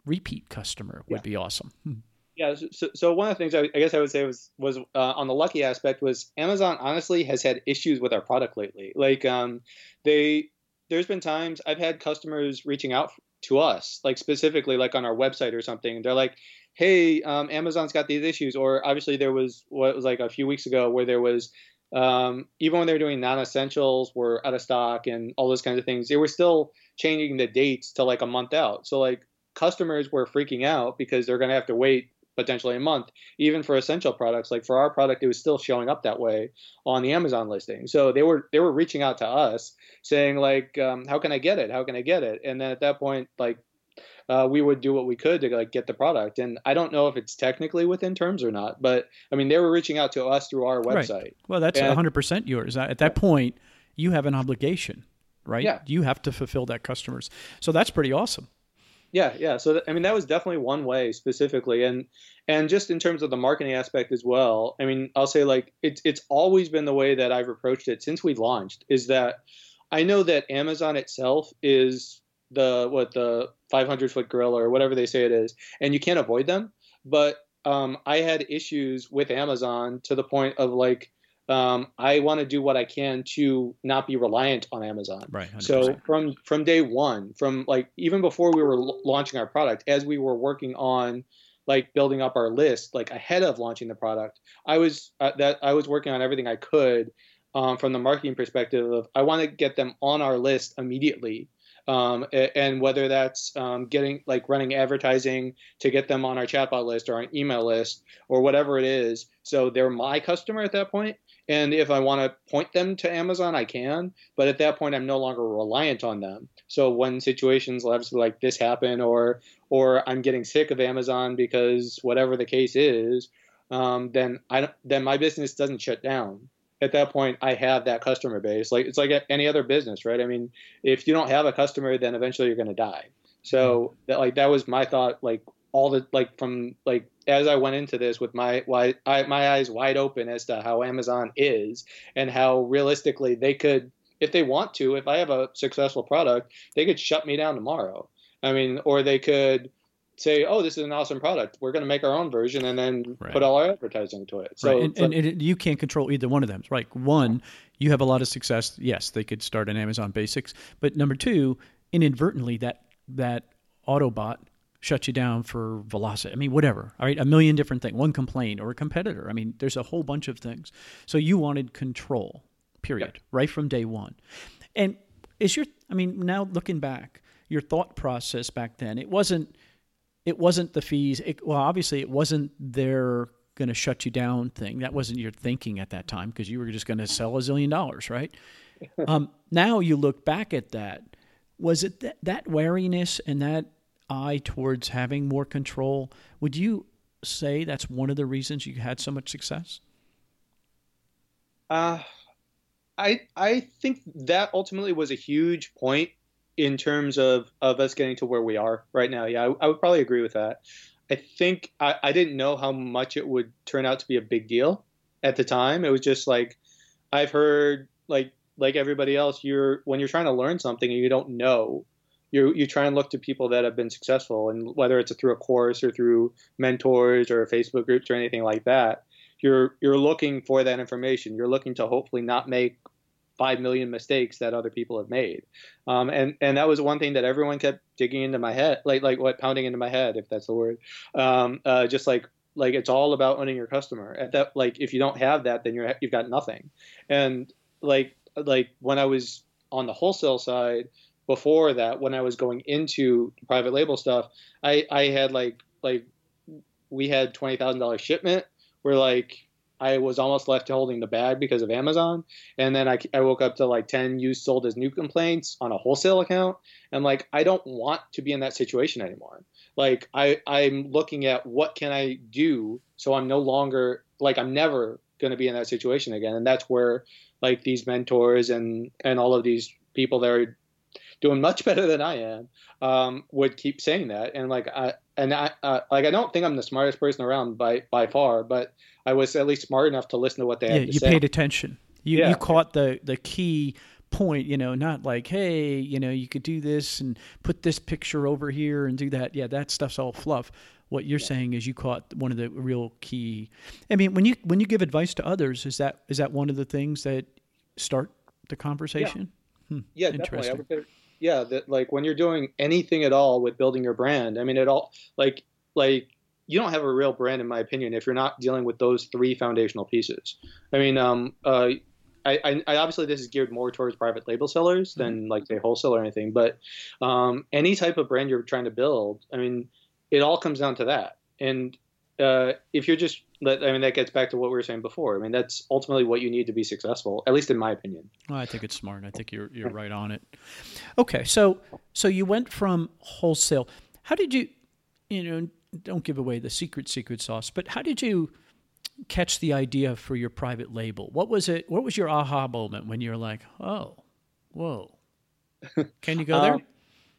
S3: repeat customer would yeah. be awesome. Hmm.
S1: Yeah, so, so, one of the things I, I, guess I would say was was uh, on the lucky aspect was Amazon honestly has had issues with our product lately. Like um, they there's been times I've had customers reaching out to us, like specifically like on our website or something. And They're like, hey, um, Amazon's got these issues. Or obviously there was what was like a few weeks ago where there was um, even when they were doing non-essentials were out of stock and all those kinds of things, they were still changing the dates to like a month out. So like customers were freaking out because they're going to have to wait potentially a month even for essential products like for our product it was still showing up that way on the amazon listing so they were they were reaching out to us saying like um, how can i get it how can i get it and then at that point like uh, we would do what we could to like get the product. And I don't know if it's technically within terms or not, but I mean, they were reaching out to us through our website.
S3: Right. Well, that's and, 100% yours. At that point, you have an obligation, right?
S1: Yeah.
S3: You have to fulfill that customers. So that's pretty awesome.
S1: Yeah, yeah. So th- I mean, that was definitely one way specifically, and and just in terms of the marketing aspect as well. I mean, I'll say like it's it's always been the way that I've approached it since we launched. Is that I know that Amazon itself is the what the 500 foot gorilla or whatever they say it is, and you can't avoid them. But um, I had issues with Amazon to the point of like um, I want to do what I can to not be reliant on Amazon.
S3: Right. 100%.
S1: So from from day one, from like even before we were l- launching our product, as we were working on like building up our list, like ahead of launching the product, I was uh, that I was working on everything I could um, from the marketing perspective of I want to get them on our list immediately. Um, and whether that's um, getting like running advertising to get them on our chatbot list or an email list or whatever it is, so they're my customer at that point. point, and if I want to point them to Amazon, I can. But at that point, I'm no longer reliant on them. So when situations like this happen, or or I'm getting sick of Amazon because whatever the case is, um, then I then my business doesn't shut down. At that point, I have that customer base. Like it's like any other business, right? I mean, if you don't have a customer, then eventually you're going to die. So hmm. that like that was my thought. Like all the like from like as I went into this with my why I, my eyes wide open as to how Amazon is and how realistically they could if they want to if I have a successful product they could shut me down tomorrow I mean or they could say oh this is an awesome product we're going to make our own version and then right. put all our advertising to it
S3: so right. and, and, and, you can't control either one of them right one you have a lot of success yes they could start an Amazon Basics but number two inadvertently that that Autobot shut you down for velocity. I mean, whatever. All right, a million different things. One complaint or a competitor. I mean, there's a whole bunch of things. So you wanted control, period, yep. right from day one. And is your, I mean, now looking back, your thought process back then, it wasn't, it wasn't the fees. It, well, obviously, it wasn't their going to shut you down thing. That wasn't your thinking at that time because you were just going to sell a zillion dollars, right? <laughs> um, now you look back at that. Was it that, that wariness and that eye towards having more control. Would you say that's one of the reasons you had so much success?
S1: Uh, I I think that ultimately was a huge point in terms of of us getting to where we are right now. Yeah, I, I would probably agree with that. I think I, I didn't know how much it would turn out to be a big deal at the time. It was just like I've heard like like everybody else, you're when you're trying to learn something and you don't know, you you try and look to people that have been successful, and whether it's through a course or through mentors or Facebook groups or anything like that, you're you're looking for that information. You're looking to hopefully not make five million mistakes that other people have made. Um, and and that was one thing that everyone kept digging into my head, like like what pounding into my head, if that's the word. Um, uh, just like like it's all about owning your customer. At that like if you don't have that, then you're you've got nothing. And like like when I was on the wholesale side, before that when I was going into private label stuff, I I had like like we had twenty thousand dollar shipment We're like I was almost left holding the bag because of Amazon, and then I, I woke up to like ten used sold as new complaints on a wholesale account, and like I don't want to be in that situation anymore. Like I I'm looking at what can I do so I'm no longer like I'm never going to be in that situation again, and that's where like these mentors and and all of these people that are doing much <laughs> better than I am, um, would keep saying that. And like I and I uh, like I don't think I'm the smartest person around by by far, but I was at least smart enough to listen to what they yeah, had to
S3: you
S1: say.
S3: paid attention. You yeah. you caught the the key point, you know, not like, hey, you know, you could do this and put this picture over here and do that. Yeah, that stuff's all fluff. What you're yeah. saying is you caught one of the real key. I mean, when you when you give advice to others, is that is that one of the things that start the conversation?
S1: Yeah, hmm, yeah definitely. I would, yeah that like when you're doing anything at all with building your brand i mean it all like like you don't have a real brand in my opinion if you're not dealing with those three foundational pieces i mean um uh I, I, obviously this is geared more towards private label sellers than mm-hmm. like say wholesale or anything, but um, any type of brand you're trying to build, I mean, it all comes down to that. And uh, if you're just I mean that gets back to what we were saying before. I mean that's ultimately what you need to be successful, at least in my opinion.
S3: Well, I think it's smart. I think you're you're right on it. Okay, so so you went from wholesale. How did you, you know, don't give away the secret secret sauce, but how did you catch the idea for your private label? What was it? What was your aha moment when you're like, oh, whoa? Can you go <laughs> there?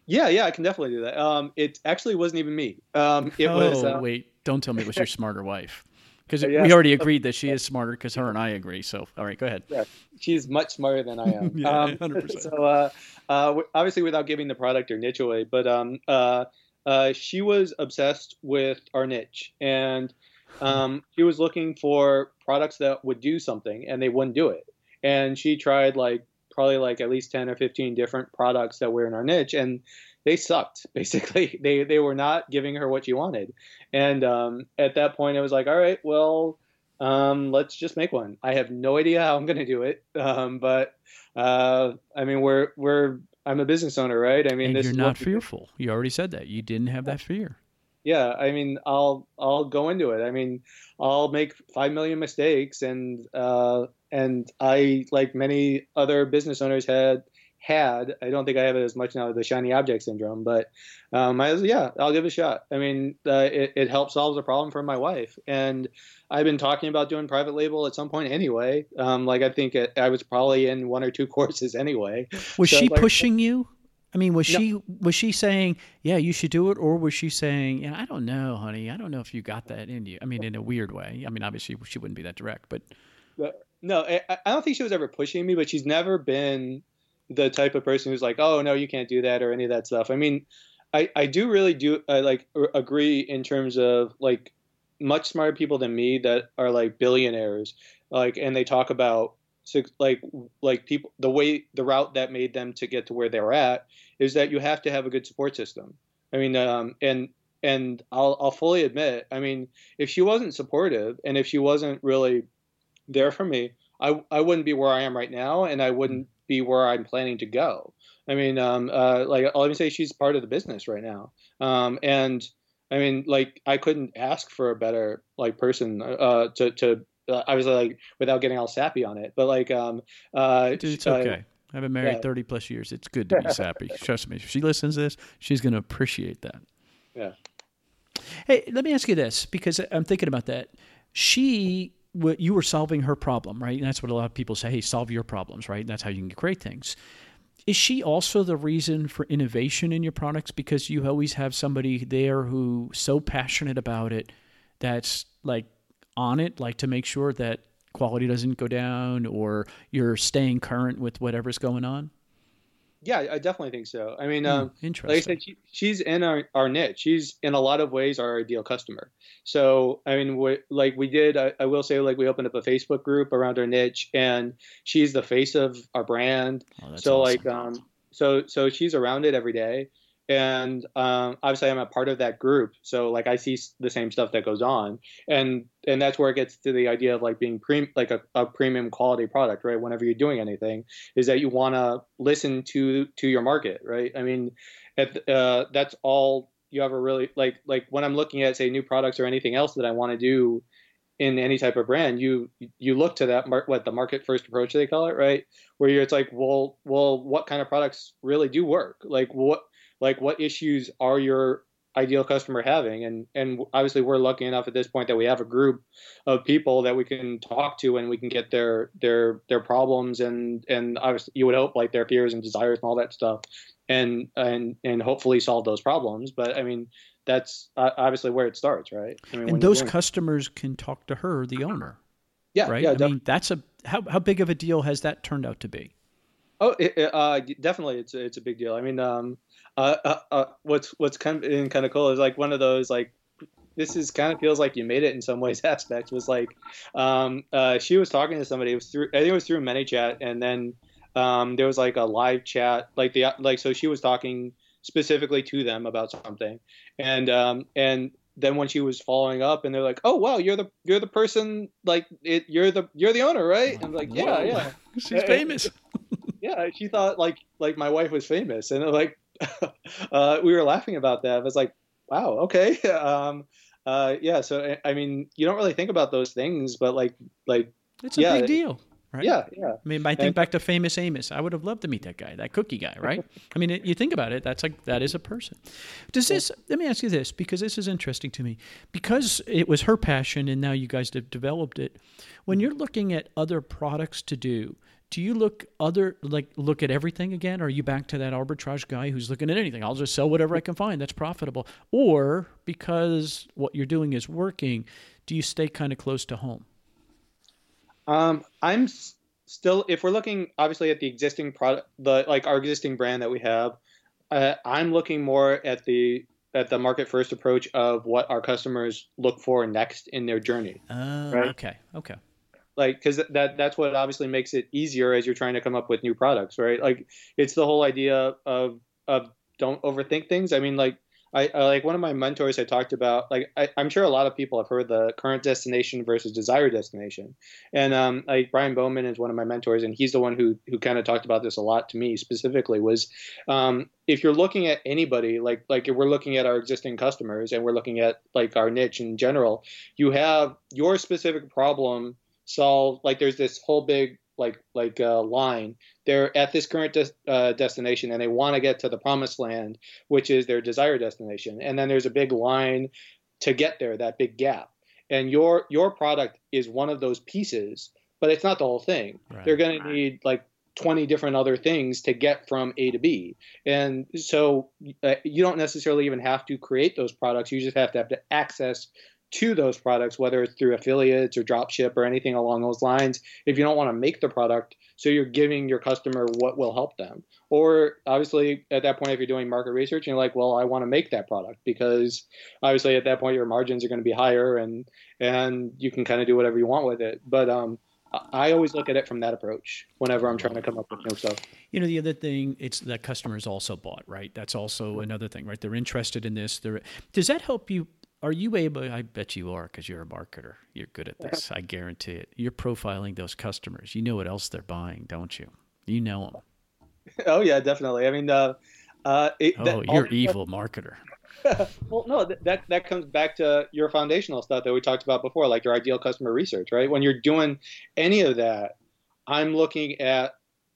S1: Yeah, yeah, I can definitely do that. Um, it actually wasn't even me. Um, it
S3: oh,
S1: was. Uh,
S3: wait, don't tell me it was your smarter wife. Because <laughs>
S1: Yeah.
S3: we already agreed that she is smarter because her and I agree. So, all right, go ahead.
S1: Yeah, she's much smarter than I am. <laughs>
S3: Yeah,
S1: um,
S3: 100%.
S1: So, uh, uh, obviously, without giving the product or niche away, but um, uh, uh, she was obsessed with our niche, and <laughs> um, she was looking for products that would do something, and they wouldn't do it. And she tried like probably like at least ten or fifteen different products that were in our niche, and they sucked. <laughs> Basically, they they were not giving her what she wanted. And um, at that point, I was like, all right, well um, let's just make one. I have no idea how I'm going to do it, <laughs> um, but uh, I mean, we're we're I'm a business owner, right? I mean,
S3: and
S1: this
S3: you're
S1: is
S3: not fearful. You already said that. You didn't have that fear.
S1: Yeah, I mean, I'll I'll go into it. I mean, I'll make five million mistakes, and uh, and I like many other business owners had had. I don't think I have it as much now, the shiny object syndrome, but um, I yeah, I'll give it a shot. I mean, uh, it it helps solve the problem for my wife, and I've been talking about doing private label at some point anyway. Um, like I think it, I was probably in one or two <laughs> courses anyway.
S3: Was
S1: So,
S3: she
S1: like-
S3: pushing you? I mean, was
S1: No.
S3: she was she saying, "Yeah, you should do it," or was she saying, "Yeah, I don't know, honey. I don't know if you got that in you." I mean, in a weird way. I mean, obviously she wouldn't be that direct, but
S1: No, I, don't think she was ever pushing me, but she's never been the type of person who's like, "Oh no, you can't do that" or any of that stuff. I mean, I, I do really do I like r- agree in terms of like much smarter people than me that are like billionaires, like, and they talk about six- like like people the way the route that made them to get to where they were at is that you have to have a good support system. I mean, um, and and I'll I'll fully admit, I mean, if she wasn't supportive and if she wasn't really there for me, I I wouldn't be where I am right now, and I wouldn't be where I'm planning to go. I mean, um, uh, like I'll even say she's part of the business right now, um, and I mean, like I couldn't ask for a better like person uh, to to. Uh, I was like without getting all sappy on it, but like um uh
S3: dude, it's
S1: uh,
S3: okay. I've been married
S1: yeah.
S3: thirty plus years. It's good to be <laughs> sappy. Trust me. If she listens to this, she's going to appreciate that.
S1: Yeah.
S3: Hey, let me ask you this because I'm thinking about that. She, you were solving her problem, right? And that's what a lot of people say. Hey, solve your problems, right? That's how you can create things. Is she also the reason for innovation in your products because you always have somebody there who so passionate about it that's like on it, like to make sure that quality doesn't go down or you're staying current with whatever's going on?
S1: yeah, I definitely think so. I mean,
S3: Hmm,
S1: um, like I said, she, she's in our, our niche. She's in a lot of ways our ideal customer. So, I mean, we, like we did, I, I will say, like we opened up a Facebook group around our niche, and she's the face of our brand.
S3: Oh,
S1: so,
S3: awesome.
S1: like, um, so so she's around it every day, and um, obviously I'm a part of that group. So, like, I see the same stuff that goes on, and and that's where it gets to the idea of like being pre like a, a premium quality product, right? Whenever you're doing anything, is that you want to listen to to your market, right? I mean, uh, that's all you ever really like. Like when I'm looking at say new products or anything else that I want to do in any type of brand, you you look to that what the market first approach they call it, right? Where you're, it's like, well, well, what kind of products really do work? Like what like what issues are your ideal customer having and and obviously we're lucky enough at this point that we have a group of people that we can talk to and we can get their their their problems and and obviously you would hope like their fears and desires and all that stuff and and and hopefully solve those problems but i mean that's obviously where it starts right I mean,
S3: and those customers can talk to her, the owner,
S1: yeah
S3: right?
S1: yeah
S3: I
S1: def-
S3: mean, that's a how how big of a deal has that turned out to be?
S1: Oh, it, uh, definitely, it's it's a big deal. I mean, um, uh, uh, uh, what's what's kind of kind of cool is like one of those like this is kind of feels like you made it in some ways. <laughs> Aspects was like, um, uh, she was talking to somebody. It was through I think it was through ManyChat, and then um, there was like a live chat, like the like so she was talking specifically to them about something, and um, and then when she was following up, and they're like, "Oh wow, you're the you're the person like it, you're the you're the owner, right?" And I'm like, "Yeah, yeah." <laughs>
S3: She's famous. <laughs>
S1: yeah, she thought like like my wife was famous, and they're like <laughs> uh, we were laughing about that. I was like, wow, okay, <laughs> um, uh, yeah. So I- mean, you don't really think about those things, but like like
S3: It's a
S1: yeah,
S3: big deal, right?
S1: yeah, yeah,
S3: I mean, I think
S1: And-
S3: back to famous Amos. I would have loved to meet that guy, that cookie guy, right? <laughs> I mean, it, you think about it, that's like that is a person. Does this? Let me ask you this, because this is interesting to me. Because it was her passion, and now you guys have developed it. When you're looking at other products to do, do you look other like look at everything again? Or are you back to that arbitrage guy who's looking at anything? I'll just sell whatever I can find that's profitable. Or because what you're doing is working, do you stay kind of close to home?
S1: Um, I'm s- still, if we're looking obviously at the existing product, the like our existing brand that we have, uh, I'm looking more at the at the market first approach of what our customers look for next in their journey.
S3: Uh,
S1: Right.
S3: Okay. Okay.
S1: Like because that that's what obviously makes it easier as you're trying to come up with new products right? Like it's the whole idea of of don't overthink things. I mean like I, I like one of my mentors I talked about like I, I'm sure a lot of people have heard the current destination versus desired destination, and um, like Brian Bowman is one of my mentors, and he's the one who who kind of talked about this a lot to me specifically was um, if you're looking at anybody like like if we're looking at our existing customers and we're looking at like our niche in general, you have your specific problem solved. Like there's this whole big like like uh, line. They're at this current des- uh, destination and they want to get to the promised land, which is their desired destination. And then there's a big line to get there, that big gap. And your your product is one of those pieces, but it's not the whole thing.
S3: Right.
S1: They're going to need like 20 different other things to get from A to B. And so uh, you don't necessarily even have to create those products. You just have to have to access to those products, whether it's through affiliates or dropship or anything along those lines. If you don't want to make the product, so you're giving your customer what will help them. Or obviously, at that point, if you're doing market research, you're like, well, I want to make that product because obviously at that point your margins are going to be higher and and you can kind of do whatever you want with it. But um, I always look at it from that approach whenever I'm trying to come up with new stuff.
S3: You know, the other thing, it's that customers also bought, right? That's also another thing, right? They're interested in this. They're, does that help you? Are you able? I bet you are because you're a marketer. You're good at this. I guarantee it. You're profiling those customers. You know what else they're buying, don't you? You know them. <laughs>
S1: Oh yeah, definitely. I mean, uh, uh, it,
S3: Oh,
S1: that-
S3: you're evil marketer. <laughs>
S1: well, no, th- that that comes back to your foundational stuff that we talked about before, like your ideal customer research, right? When you're doing any of that, I'm looking at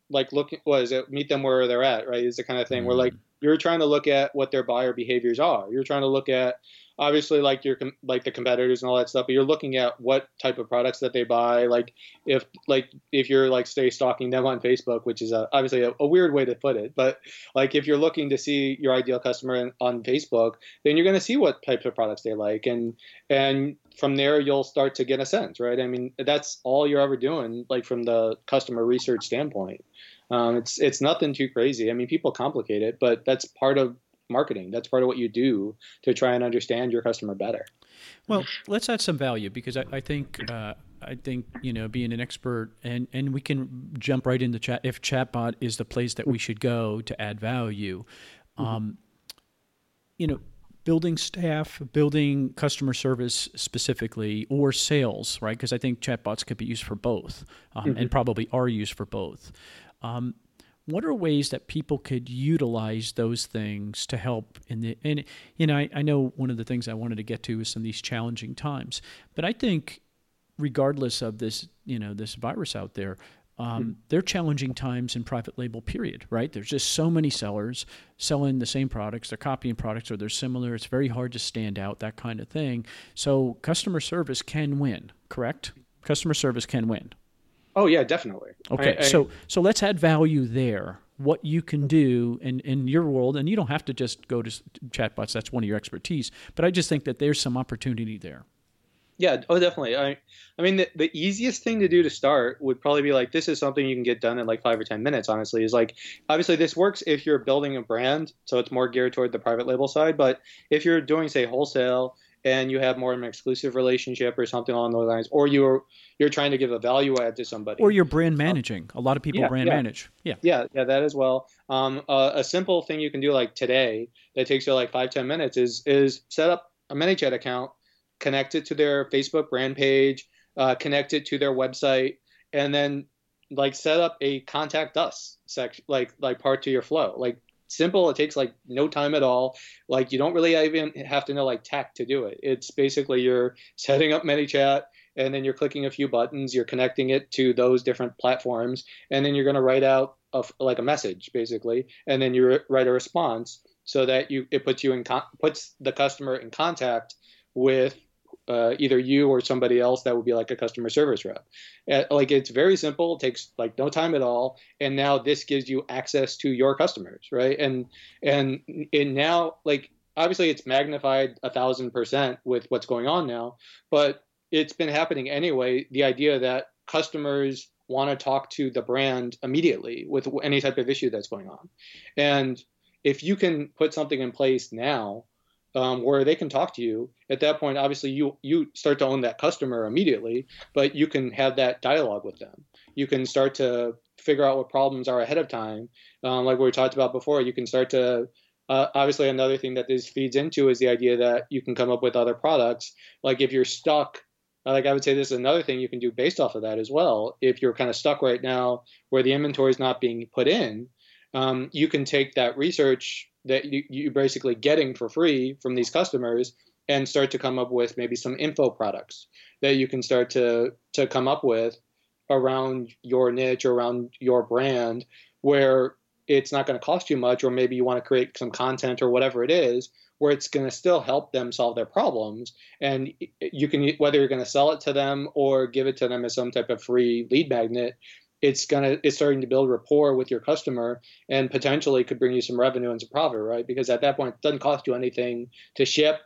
S1: like looking what is it? Meet them where they're at, right? Is the kind of thing where like you're trying to look at what their buyer behaviors are. You're trying to look at obviously like your like the competitors and all that stuff, but you're looking at what type of products that they buy. Like if like if you're like say stalking them on Facebook, which is a, obviously a, a weird way to put it, but like if you're looking to see your ideal customer on Facebook, then you're going to see what types of products they like, and and from there you'll start to get a sense, right? I mean, that's all you're ever doing, like from the customer research standpoint. Um, it's it's nothing too crazy. I mean, people complicate it, but that's part of marketing. That's part of what you do to try and understand your customer better.
S3: Well, let's add some value because I, I think uh, I think you know being an expert and and we can jump right into chat if chatbot is the place that we should go to add value. Um, you know, building staff, building customer service specifically, or sales, right? Because I think chatbots could be used for both, um, and probably are used for both. Um, what are ways that people could utilize those things to help in the and you know I, I know one of the things i wanted to get to is some of these challenging times but i think regardless of this you know this virus out there um, they're challenging times in private label period right? There's just so many sellers selling the same products they're copying products or they're similar it's very hard to stand out that kind of thing. So customer service can win correct? Customer service can win
S1: Oh yeah, definitely.
S3: Okay,
S1: I- I-
S3: so so let's add value there. What you can do in in your world, and you don't have to just go to chatbots. That's one of your expertise. But I just think that there's some opportunity there.
S1: Yeah, oh, definitely. I, I mean, the, the easiest thing to do to start would probably be like, this is something you can get done in like five or 10 minutes, honestly. Is like, obviously, this works if you're building a brand, so it's more geared toward the private label side. But if you're doing, say, wholesale and you have more of an exclusive relationship or something along those lines, or you're you're trying to give a value add to somebody,
S3: Or you're brand managing. A lot of people
S1: Yeah,
S3: brand
S1: yeah.
S3: manage. Yeah.
S1: yeah, yeah, that as well. Um, uh, a simple thing you can do like today that takes you like five ten minutes is is set up a ManyChat account, connect it to their Facebook brand page, uh, connect it to their website, and then like set up a contact us section, like like part to your flow. Like simple. It takes like no time at all. Like you don't really even have to know like tech to do it. It's basically you're setting up ManyChat and then you're clicking a few buttons, you're connecting it to those different platforms, and then you're going to write out a, like a message basically, and then you write a response so that you it puts you in con- puts the customer in contact with uh, either you or somebody else that would be like a customer service rep. Uh, like it's very simple, takes like no time at all, and now this gives you access to your customers, right? And and and now like obviously it's magnified a thousand percent with what's going on now, but it's been happening anyway. The idea that customers want to talk to the brand immediately with any type of issue that's going on, and if you can put something in place now um, where they can talk to you. At that point obviously you you start to own that customer immediately but you can have that dialogue with them. You can start to figure out what problems are ahead of time. Um, like we talked about before you can start to uh, obviously another thing that this feeds into is the idea that you can come up with other products. Like if you're stuck like I would say this is another thing you can do based off of that as well. If you're kind of stuck right now where the inventory is not being put in, um, you can take that research that you, you're basically getting for free from these customers and start to come up with maybe some info products that you can start to to come up with around your niche or around your brand where it's not going to cost you much or maybe you want to create some content or whatever it is where it's going to still help them solve their problems. And you can whether you're going to sell it to them or give it to them as some type of free lead magnet it's gonna it's starting to build rapport with your customer and potentially could bring you some revenue and some profit, right? Because at that point, it doesn't cost you anything to ship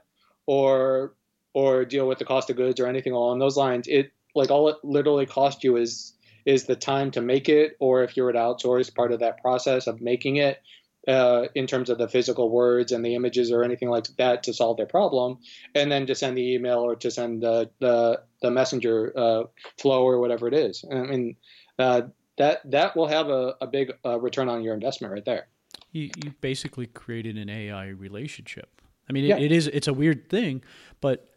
S1: or or deal with the cost of goods or anything along those lines. It like all it literally cost you is is the time to make it, or if you were to outsource part of that process of making it, uh, in terms of the physical words and the images or anything like that to solve their problem, and then to send the email or to send the the, the messenger uh, flow or whatever it is. I mean, uh, that that will have a, a big uh, return on your investment right there.
S3: You, you basically created an AI relationship. I mean, it, yeah. it is it's a weird thing, but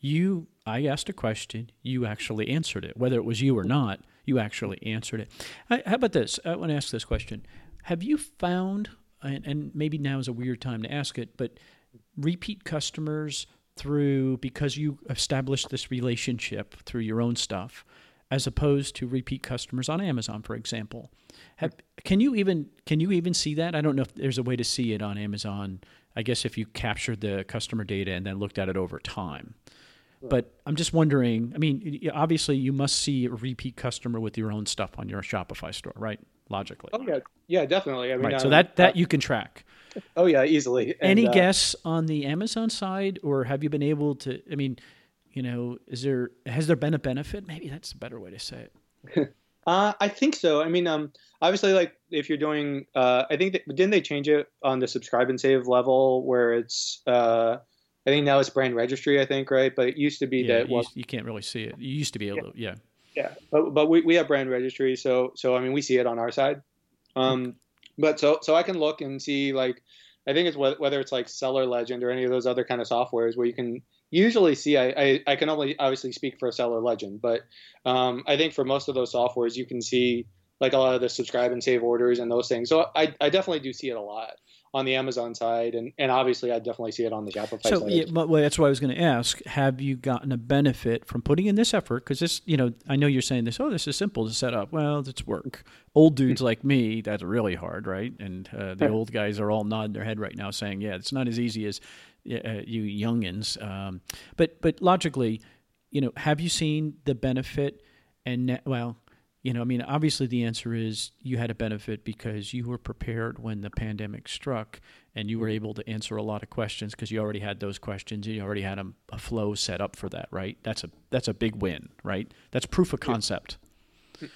S3: you I asked a question, you actually answered it, whether it was you or not. You actually answered it. I, how about this? I want to ask this question: Have you found, and, and maybe now is a weird time to ask it, but repeat customers through because you established this relationship through your own stuff as opposed to repeat customers on Amazon, for example. Have, can you even can you even see that? I don't know if there's a way to see it on Amazon. I guess if you captured the customer data and then looked at it over time. But I'm just wondering. I mean, obviously, you must see a repeat customer with your own stuff on your Shopify store, right? Logically.
S1: Oh yeah, yeah, definitely. I
S3: mean, right. so um, that that uh, you can track.
S1: Oh yeah, easily.
S3: And, Any uh, guess on the Amazon side, or have you been able to? I mean, you know, is there has there been a benefit? Maybe that's a better way to say
S1: it. <laughs> uh, I think so. I mean, um, obviously, like if you're doing, uh, I think that, didn't they change it on the subscribe and save level where it's, uh, I think now it's brand registry. I think right, but it used to be
S3: yeah,
S1: that
S3: well, you, can't really see it. You used to be able yeah. to, yeah.
S1: Yeah, but but we, we have brand registry, so so I mean we see it on our side. Um, but so so I can look and see like I think it's whether it's like Seller Legend or any of those other kind of softwares where you can usually see I, I, I, can only obviously speak for a seller legend but um, i think for most of those softwares you can see like a lot of the subscribe and save orders and those things. So i, I definitely do see it a lot on the amazon side and, and obviously i definitely see it on the shopify
S3: so,
S1: side.
S3: yeah, but well, that's what i was going to ask. Have you gotten a benefit from putting in this effort? Because this you know i know you're saying this oh this is simple to set up. Well it's work. Old dudes like me that's really hard right? And uh, the old guys are all nodding their head right now saying yeah it's not as easy as uh, you youngins. Um, but but logically, you know, have you seen the benefit? And well, you know, I mean, obviously the answer is you had a benefit because you were prepared when the pandemic struck, and you were able to answer a lot of questions because you already had those questions. You already had a, a, flow set up for that, right? That's a that's a big win, right? That's proof of concept.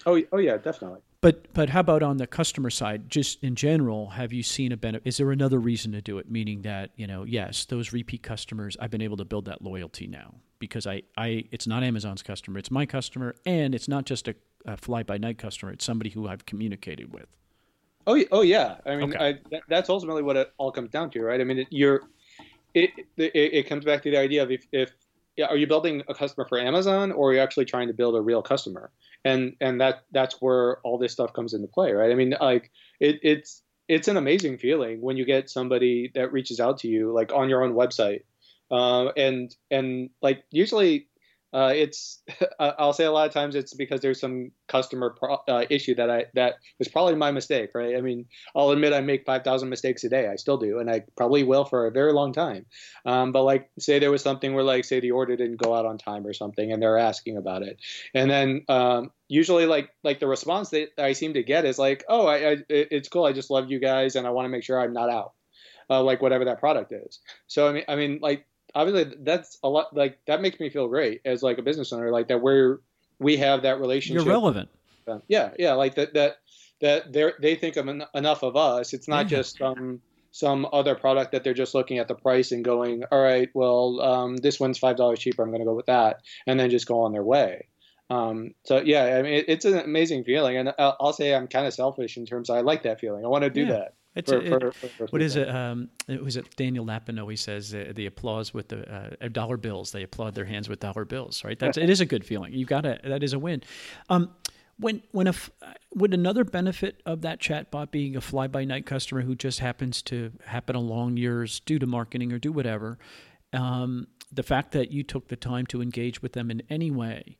S1: Oh, oh yeah, definitely.
S3: But but how about on the customer side? Just in general, have you seen a benefit? Is there another reason to do it? Meaning that you know, yes, those repeat customers, I've been able to build that loyalty now because I, I it's not Amazon's customer, it's my customer, and it's not just a, a fly by night customer. It's somebody who I've communicated with.
S1: Oh, oh yeah. I mean, okay. I, that's ultimately what it all comes down to, right? I mean, it, you're it, it, it comes back to the idea of if, if yeah, are you building a customer for Amazon or are you actually trying to build a real customer? And and that that's where all this stuff comes into play, right? I mean, like it, it's it's an amazing feeling when you get somebody that reaches out to you like on your own website, uh, and and like usually uh, it's <laughs> I'll say a lot of times it's because there's some customer pro- uh, issue that I that was probably my mistake, right? I mean, I'll admit I make five thousand mistakes a day. I still do, and I probably will for a very long time. Um, but like, say there was something where like say the order didn't go out on time or something, and they're asking about it, and then um, usually like like the response that I seem to get is like, oh, I, I it's cool. I just love you guys, and I want to make sure I'm not out. Uh, like whatever that product is. So I mean, I mean, like obviously that's a lot. Like that makes me feel great as like a business owner, like that we're we have that relationship.
S3: You're relevant.
S1: Yeah, yeah, like that that that they they think of en- enough of us. It's not
S3: Yeah.
S1: just some some other product that they're just looking at the price and going, all right, well, um, this one's five dollars cheaper. I'm going to go with that, and then just go on their way. Um, so yeah, I mean, it, it's an amazing feeling, and I'll, I'll say I'm kind of selfish in terms. Of, I like that feeling. I want to do
S3: Yeah.
S1: that.
S3: It's
S1: for-
S3: it-
S1: for- for-
S3: what is it? Um, it was it Daniel Lapin always says uh, the applause with the uh, dollar bills. They applaud their hands with dollar bills, right? That's it is a good feeling. You've got to that is a win. Um, when when a would another benefit of that chatbot being a fly by night customer who just happens to happen along yours due to marketing or do whatever, um, the fact that you took the time to engage with them in any way,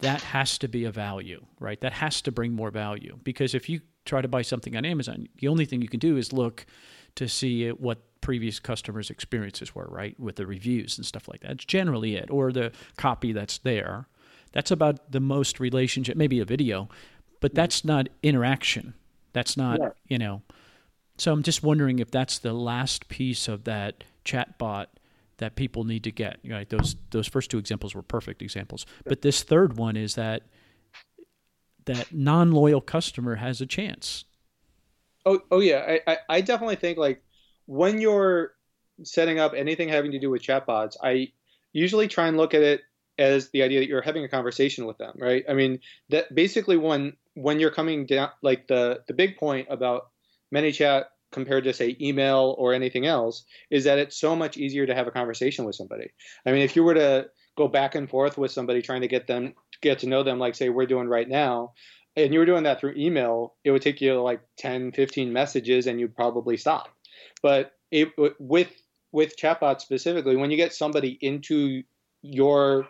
S3: that has to be a value, right? That has to bring more value because if you try to buy something on Amazon, the only thing you can do is look to see uh, what previous customers' experiences were, right? With the reviews and stuff like that. It's generally it, or the copy that's there. That's about the most relationship, maybe a video, but that's not interaction. That's not,
S1: Right.
S3: you know. So I'm just wondering if that's the last piece of that chatbot that people need to get. Right? Those those first two examples were perfect examples, but this third one is that that non-loyal customer has a chance.
S1: Oh, oh yeah. I, I, definitely think like when you're setting up anything having to do with chatbots, I usually try and look at it as the idea that you're having a conversation with them, right? I mean, that basically when when you're coming down, like the the big point about ManyChat compared to say email or anything else is that it's so much easier to have a conversation with somebody. I mean, if you were to go back and forth with somebody trying to get them get to know them like say we're doing right now and you were doing that through email it would take you like 10 15 messages and you'd probably stop. But it with with chatbots specifically when you get somebody into your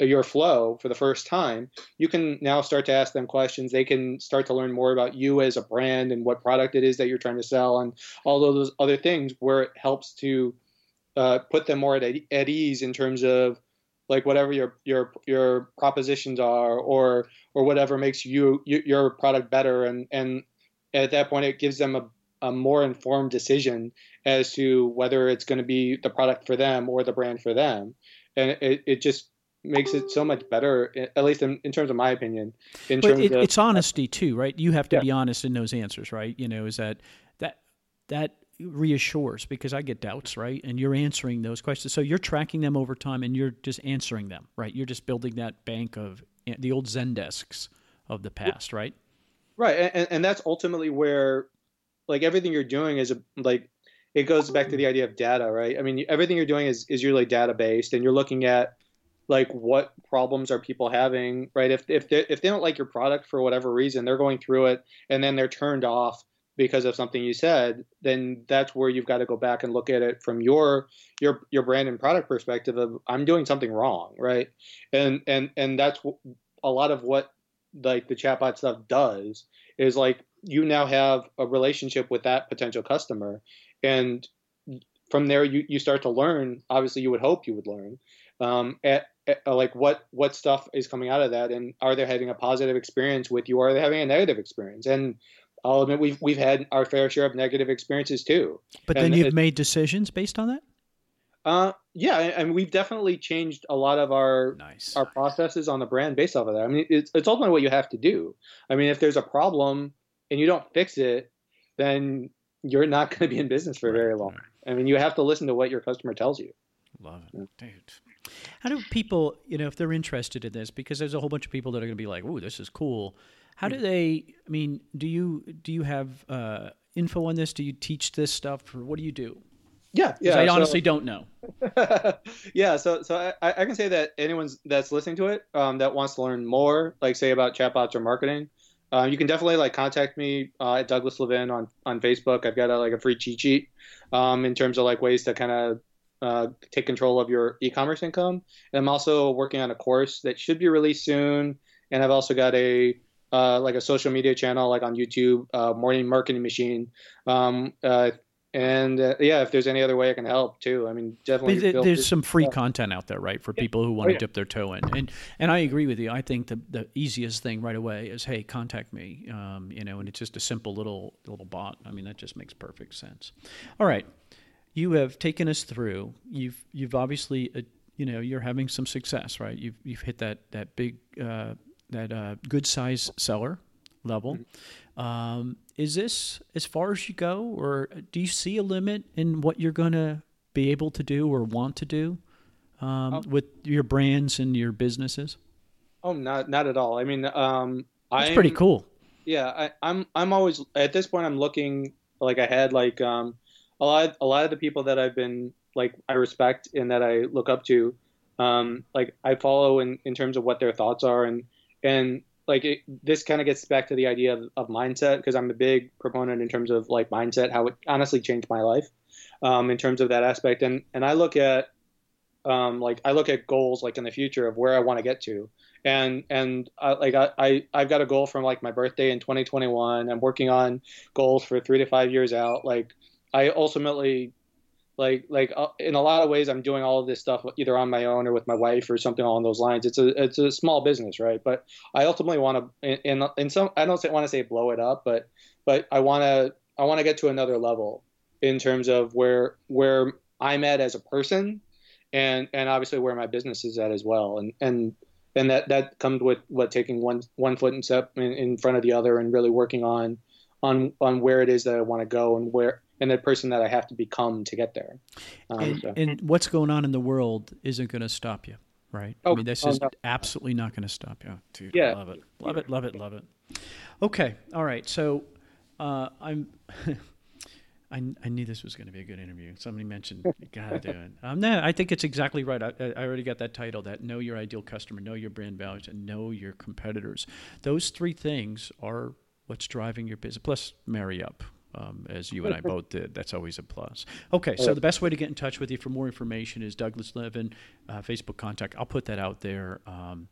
S1: your flow for the first time you can now start to ask them questions. They can start to learn more about you as a brand and what product it is that you're trying to sell and all of those other things where it helps to uh, put them more at, at ease in terms of like whatever your your your propositions are or or whatever makes you, you your product better and and at that point it gives them a, a more informed decision as to whether it's going to be the product for them or the brand for them and it, it just makes it so much better at least in, in terms of my opinion in
S3: But
S1: terms
S3: it,
S1: of
S3: it's honesty too, right? You have to
S1: Yeah.
S3: be honest in those answers, right? You know, is that that that reassures because I get doubts, right? And you're answering those questions. So you're tracking them over time and you're just answering them, right? You're just building that bank of eh, the old Zendesks of the past, right?
S1: Right, and, and that's ultimately where, like everything you're doing is a, like, it goes back to the idea of data, right? I mean, everything you're doing is is usually data based, and you're looking at like what problems are people having, right? If if they if they don't like your product for whatever reason, they're going through it and then they're turned off because of something you said, then that's where you've got to go back and look at it from your your your brand and product perspective of I'm doing something wrong, right? And and and that's a lot of what like the chatbot stuff does is like you now have a relationship with that potential customer and from there you, you start to learn obviously you would hope you would learn um, at, at, like what what stuff is coming out of that and are they having a positive experience with you or are they having a negative experience and I'll admit we've we've had our fair share of negative experiences too.
S3: But
S1: And
S3: then you've
S1: it-
S3: made decisions based on that?
S1: Uh, yeah, and we've definitely changed a lot of our
S3: Nice.
S1: our processes on the brand based off of that. I mean, it's it's ultimately what you have to do. I mean, if there's a problem and you don't fix it, then you're not going to be in business for very long. I mean, you have to listen to what your customer tells you.
S3: Love it, dude. How do people, you know, if they're interested in this, because there's a whole bunch of people that are going to be like, "Ooh, this is cool." How do they? I mean, do you do you have uh, info on this? Do you teach this stuff, or what do you do?
S1: Yeah, yeah.
S3: I
S1: so-
S3: honestly don't know. <laughs>
S1: yeah, so so I, I can say that anyone that's listening to it um, that wants to learn more, like say about chatbots or marketing, uh, you can definitely like contact me uh, at Douglas Levin on on Facebook. I've got a, like a free cheat sheet um, in terms of like ways to kind of uh, take control of your e-commerce income. And I'm also working on a course that should be released soon. And I've also got a uh, like a social media channel like on YouTube, uh, Morning Marketing Machine. Um, uh, and uh, yeah, if there's any other way I can help too, I mean, definitely.
S3: There- there's some free content out there, right, for people who want
S1: Oh,
S3: to
S1: yeah.
S3: dip their toe in. And and I agree with you. I think the the easiest thing right away is, hey, contact me. Um, you know, and it's just a simple little little bot. I mean, that just makes perfect sense. All right. you have taken us through. You've you've obviously uh, you know you're having some success, right? You've you've hit that that big uh, that uh, good size seller level. Mm-hmm. Um, is this as far as you go, or do you see a limit in what you're going to be able to do or want to do um, oh. with your brands and your businesses?
S1: Oh, not not at all. I mean, um,
S3: that's I'm, pretty cool.
S1: Yeah, I, I'm I'm always at this point. I'm looking like ahead. Like um, a lot a lot of the people that I've been like I respect and that I look up to, um, like I follow in in terms of what their thoughts are and and like it, this kind of gets back to the idea of, of mindset because I'm a big proponent in terms of like mindset, how it honestly changed my life um, in terms of that aspect. And and I look at um, like I look at goals like in the future of where I want to get to. And and uh, like I, I I've got a goal from like my birthday in 2021. I'm working on goals for three to five years out. Like I ultimately like like uh, in a lot of ways i'm doing all of this stuff either on my own or with my wife or something along those lines. It's a it's a small business right? But i ultimately want to in in some i don't want to say blow it up but but i want to i want to get to another level in terms of where where i'm at as a person and and obviously where my business is at as well. And and and that that comes with what taking one one foot and step in, in front of the other and really working on on on where it is that i want to go and where and the person that I have to become to get there.
S3: Um, and, so. and, what's going on in the world isn't going to stop you, right? Oh, I mean, this oh, is no. absolutely not going to stop you. Dude, yeah. love it. Love it, love it, love it. Okay, all right. So uh, I'm. <laughs> I, I, knew this was going to be a good interview. Somebody mentioned you got to do it. Um, no, I think it's exactly right. I, I, already got that title: that know your ideal customer, know your brand values, and know your competitors. Those three things are what's driving your business. Plus, marry up um, as you and I both did. That's always a plus. Okay, so the best way to get in touch with you for more information is Douglas Levin, uh, Facebook contact. I'll put that out there. Um,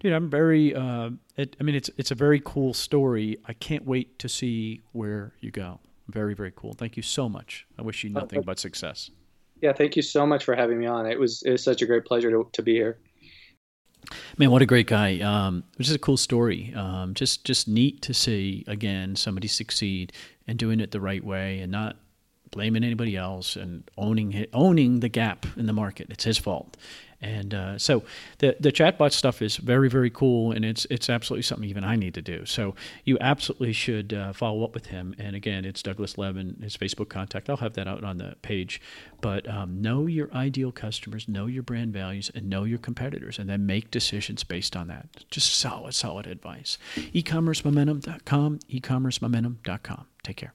S3: dude, I'm very. Uh, it, I mean, it's it's a very cool story. I can't wait to see where you go. Very very cool. Thank you so much. I wish you nothing but success.
S1: Yeah, thank you so much for having me on. It was it was such a great pleasure to to be here.
S3: Man, what a great guy! Um, which is a cool story. Um, just just neat to see again somebody succeed and doing it the right way and not blaming anybody else and owning owning the gap in the market. It's his fault. And uh, so the the chatbot stuff is very very cool, and it's it's absolutely something even I need to do. So you absolutely should uh, follow up with him. And again, it's Douglas Levin, his Facebook contact. I'll have that out on the page. But um, know your ideal customers, know your brand values, and know your competitors, and then make decisions based on that. Just solid solid advice. E-commercemomentum.com. E-commercemomentum.com. Take care.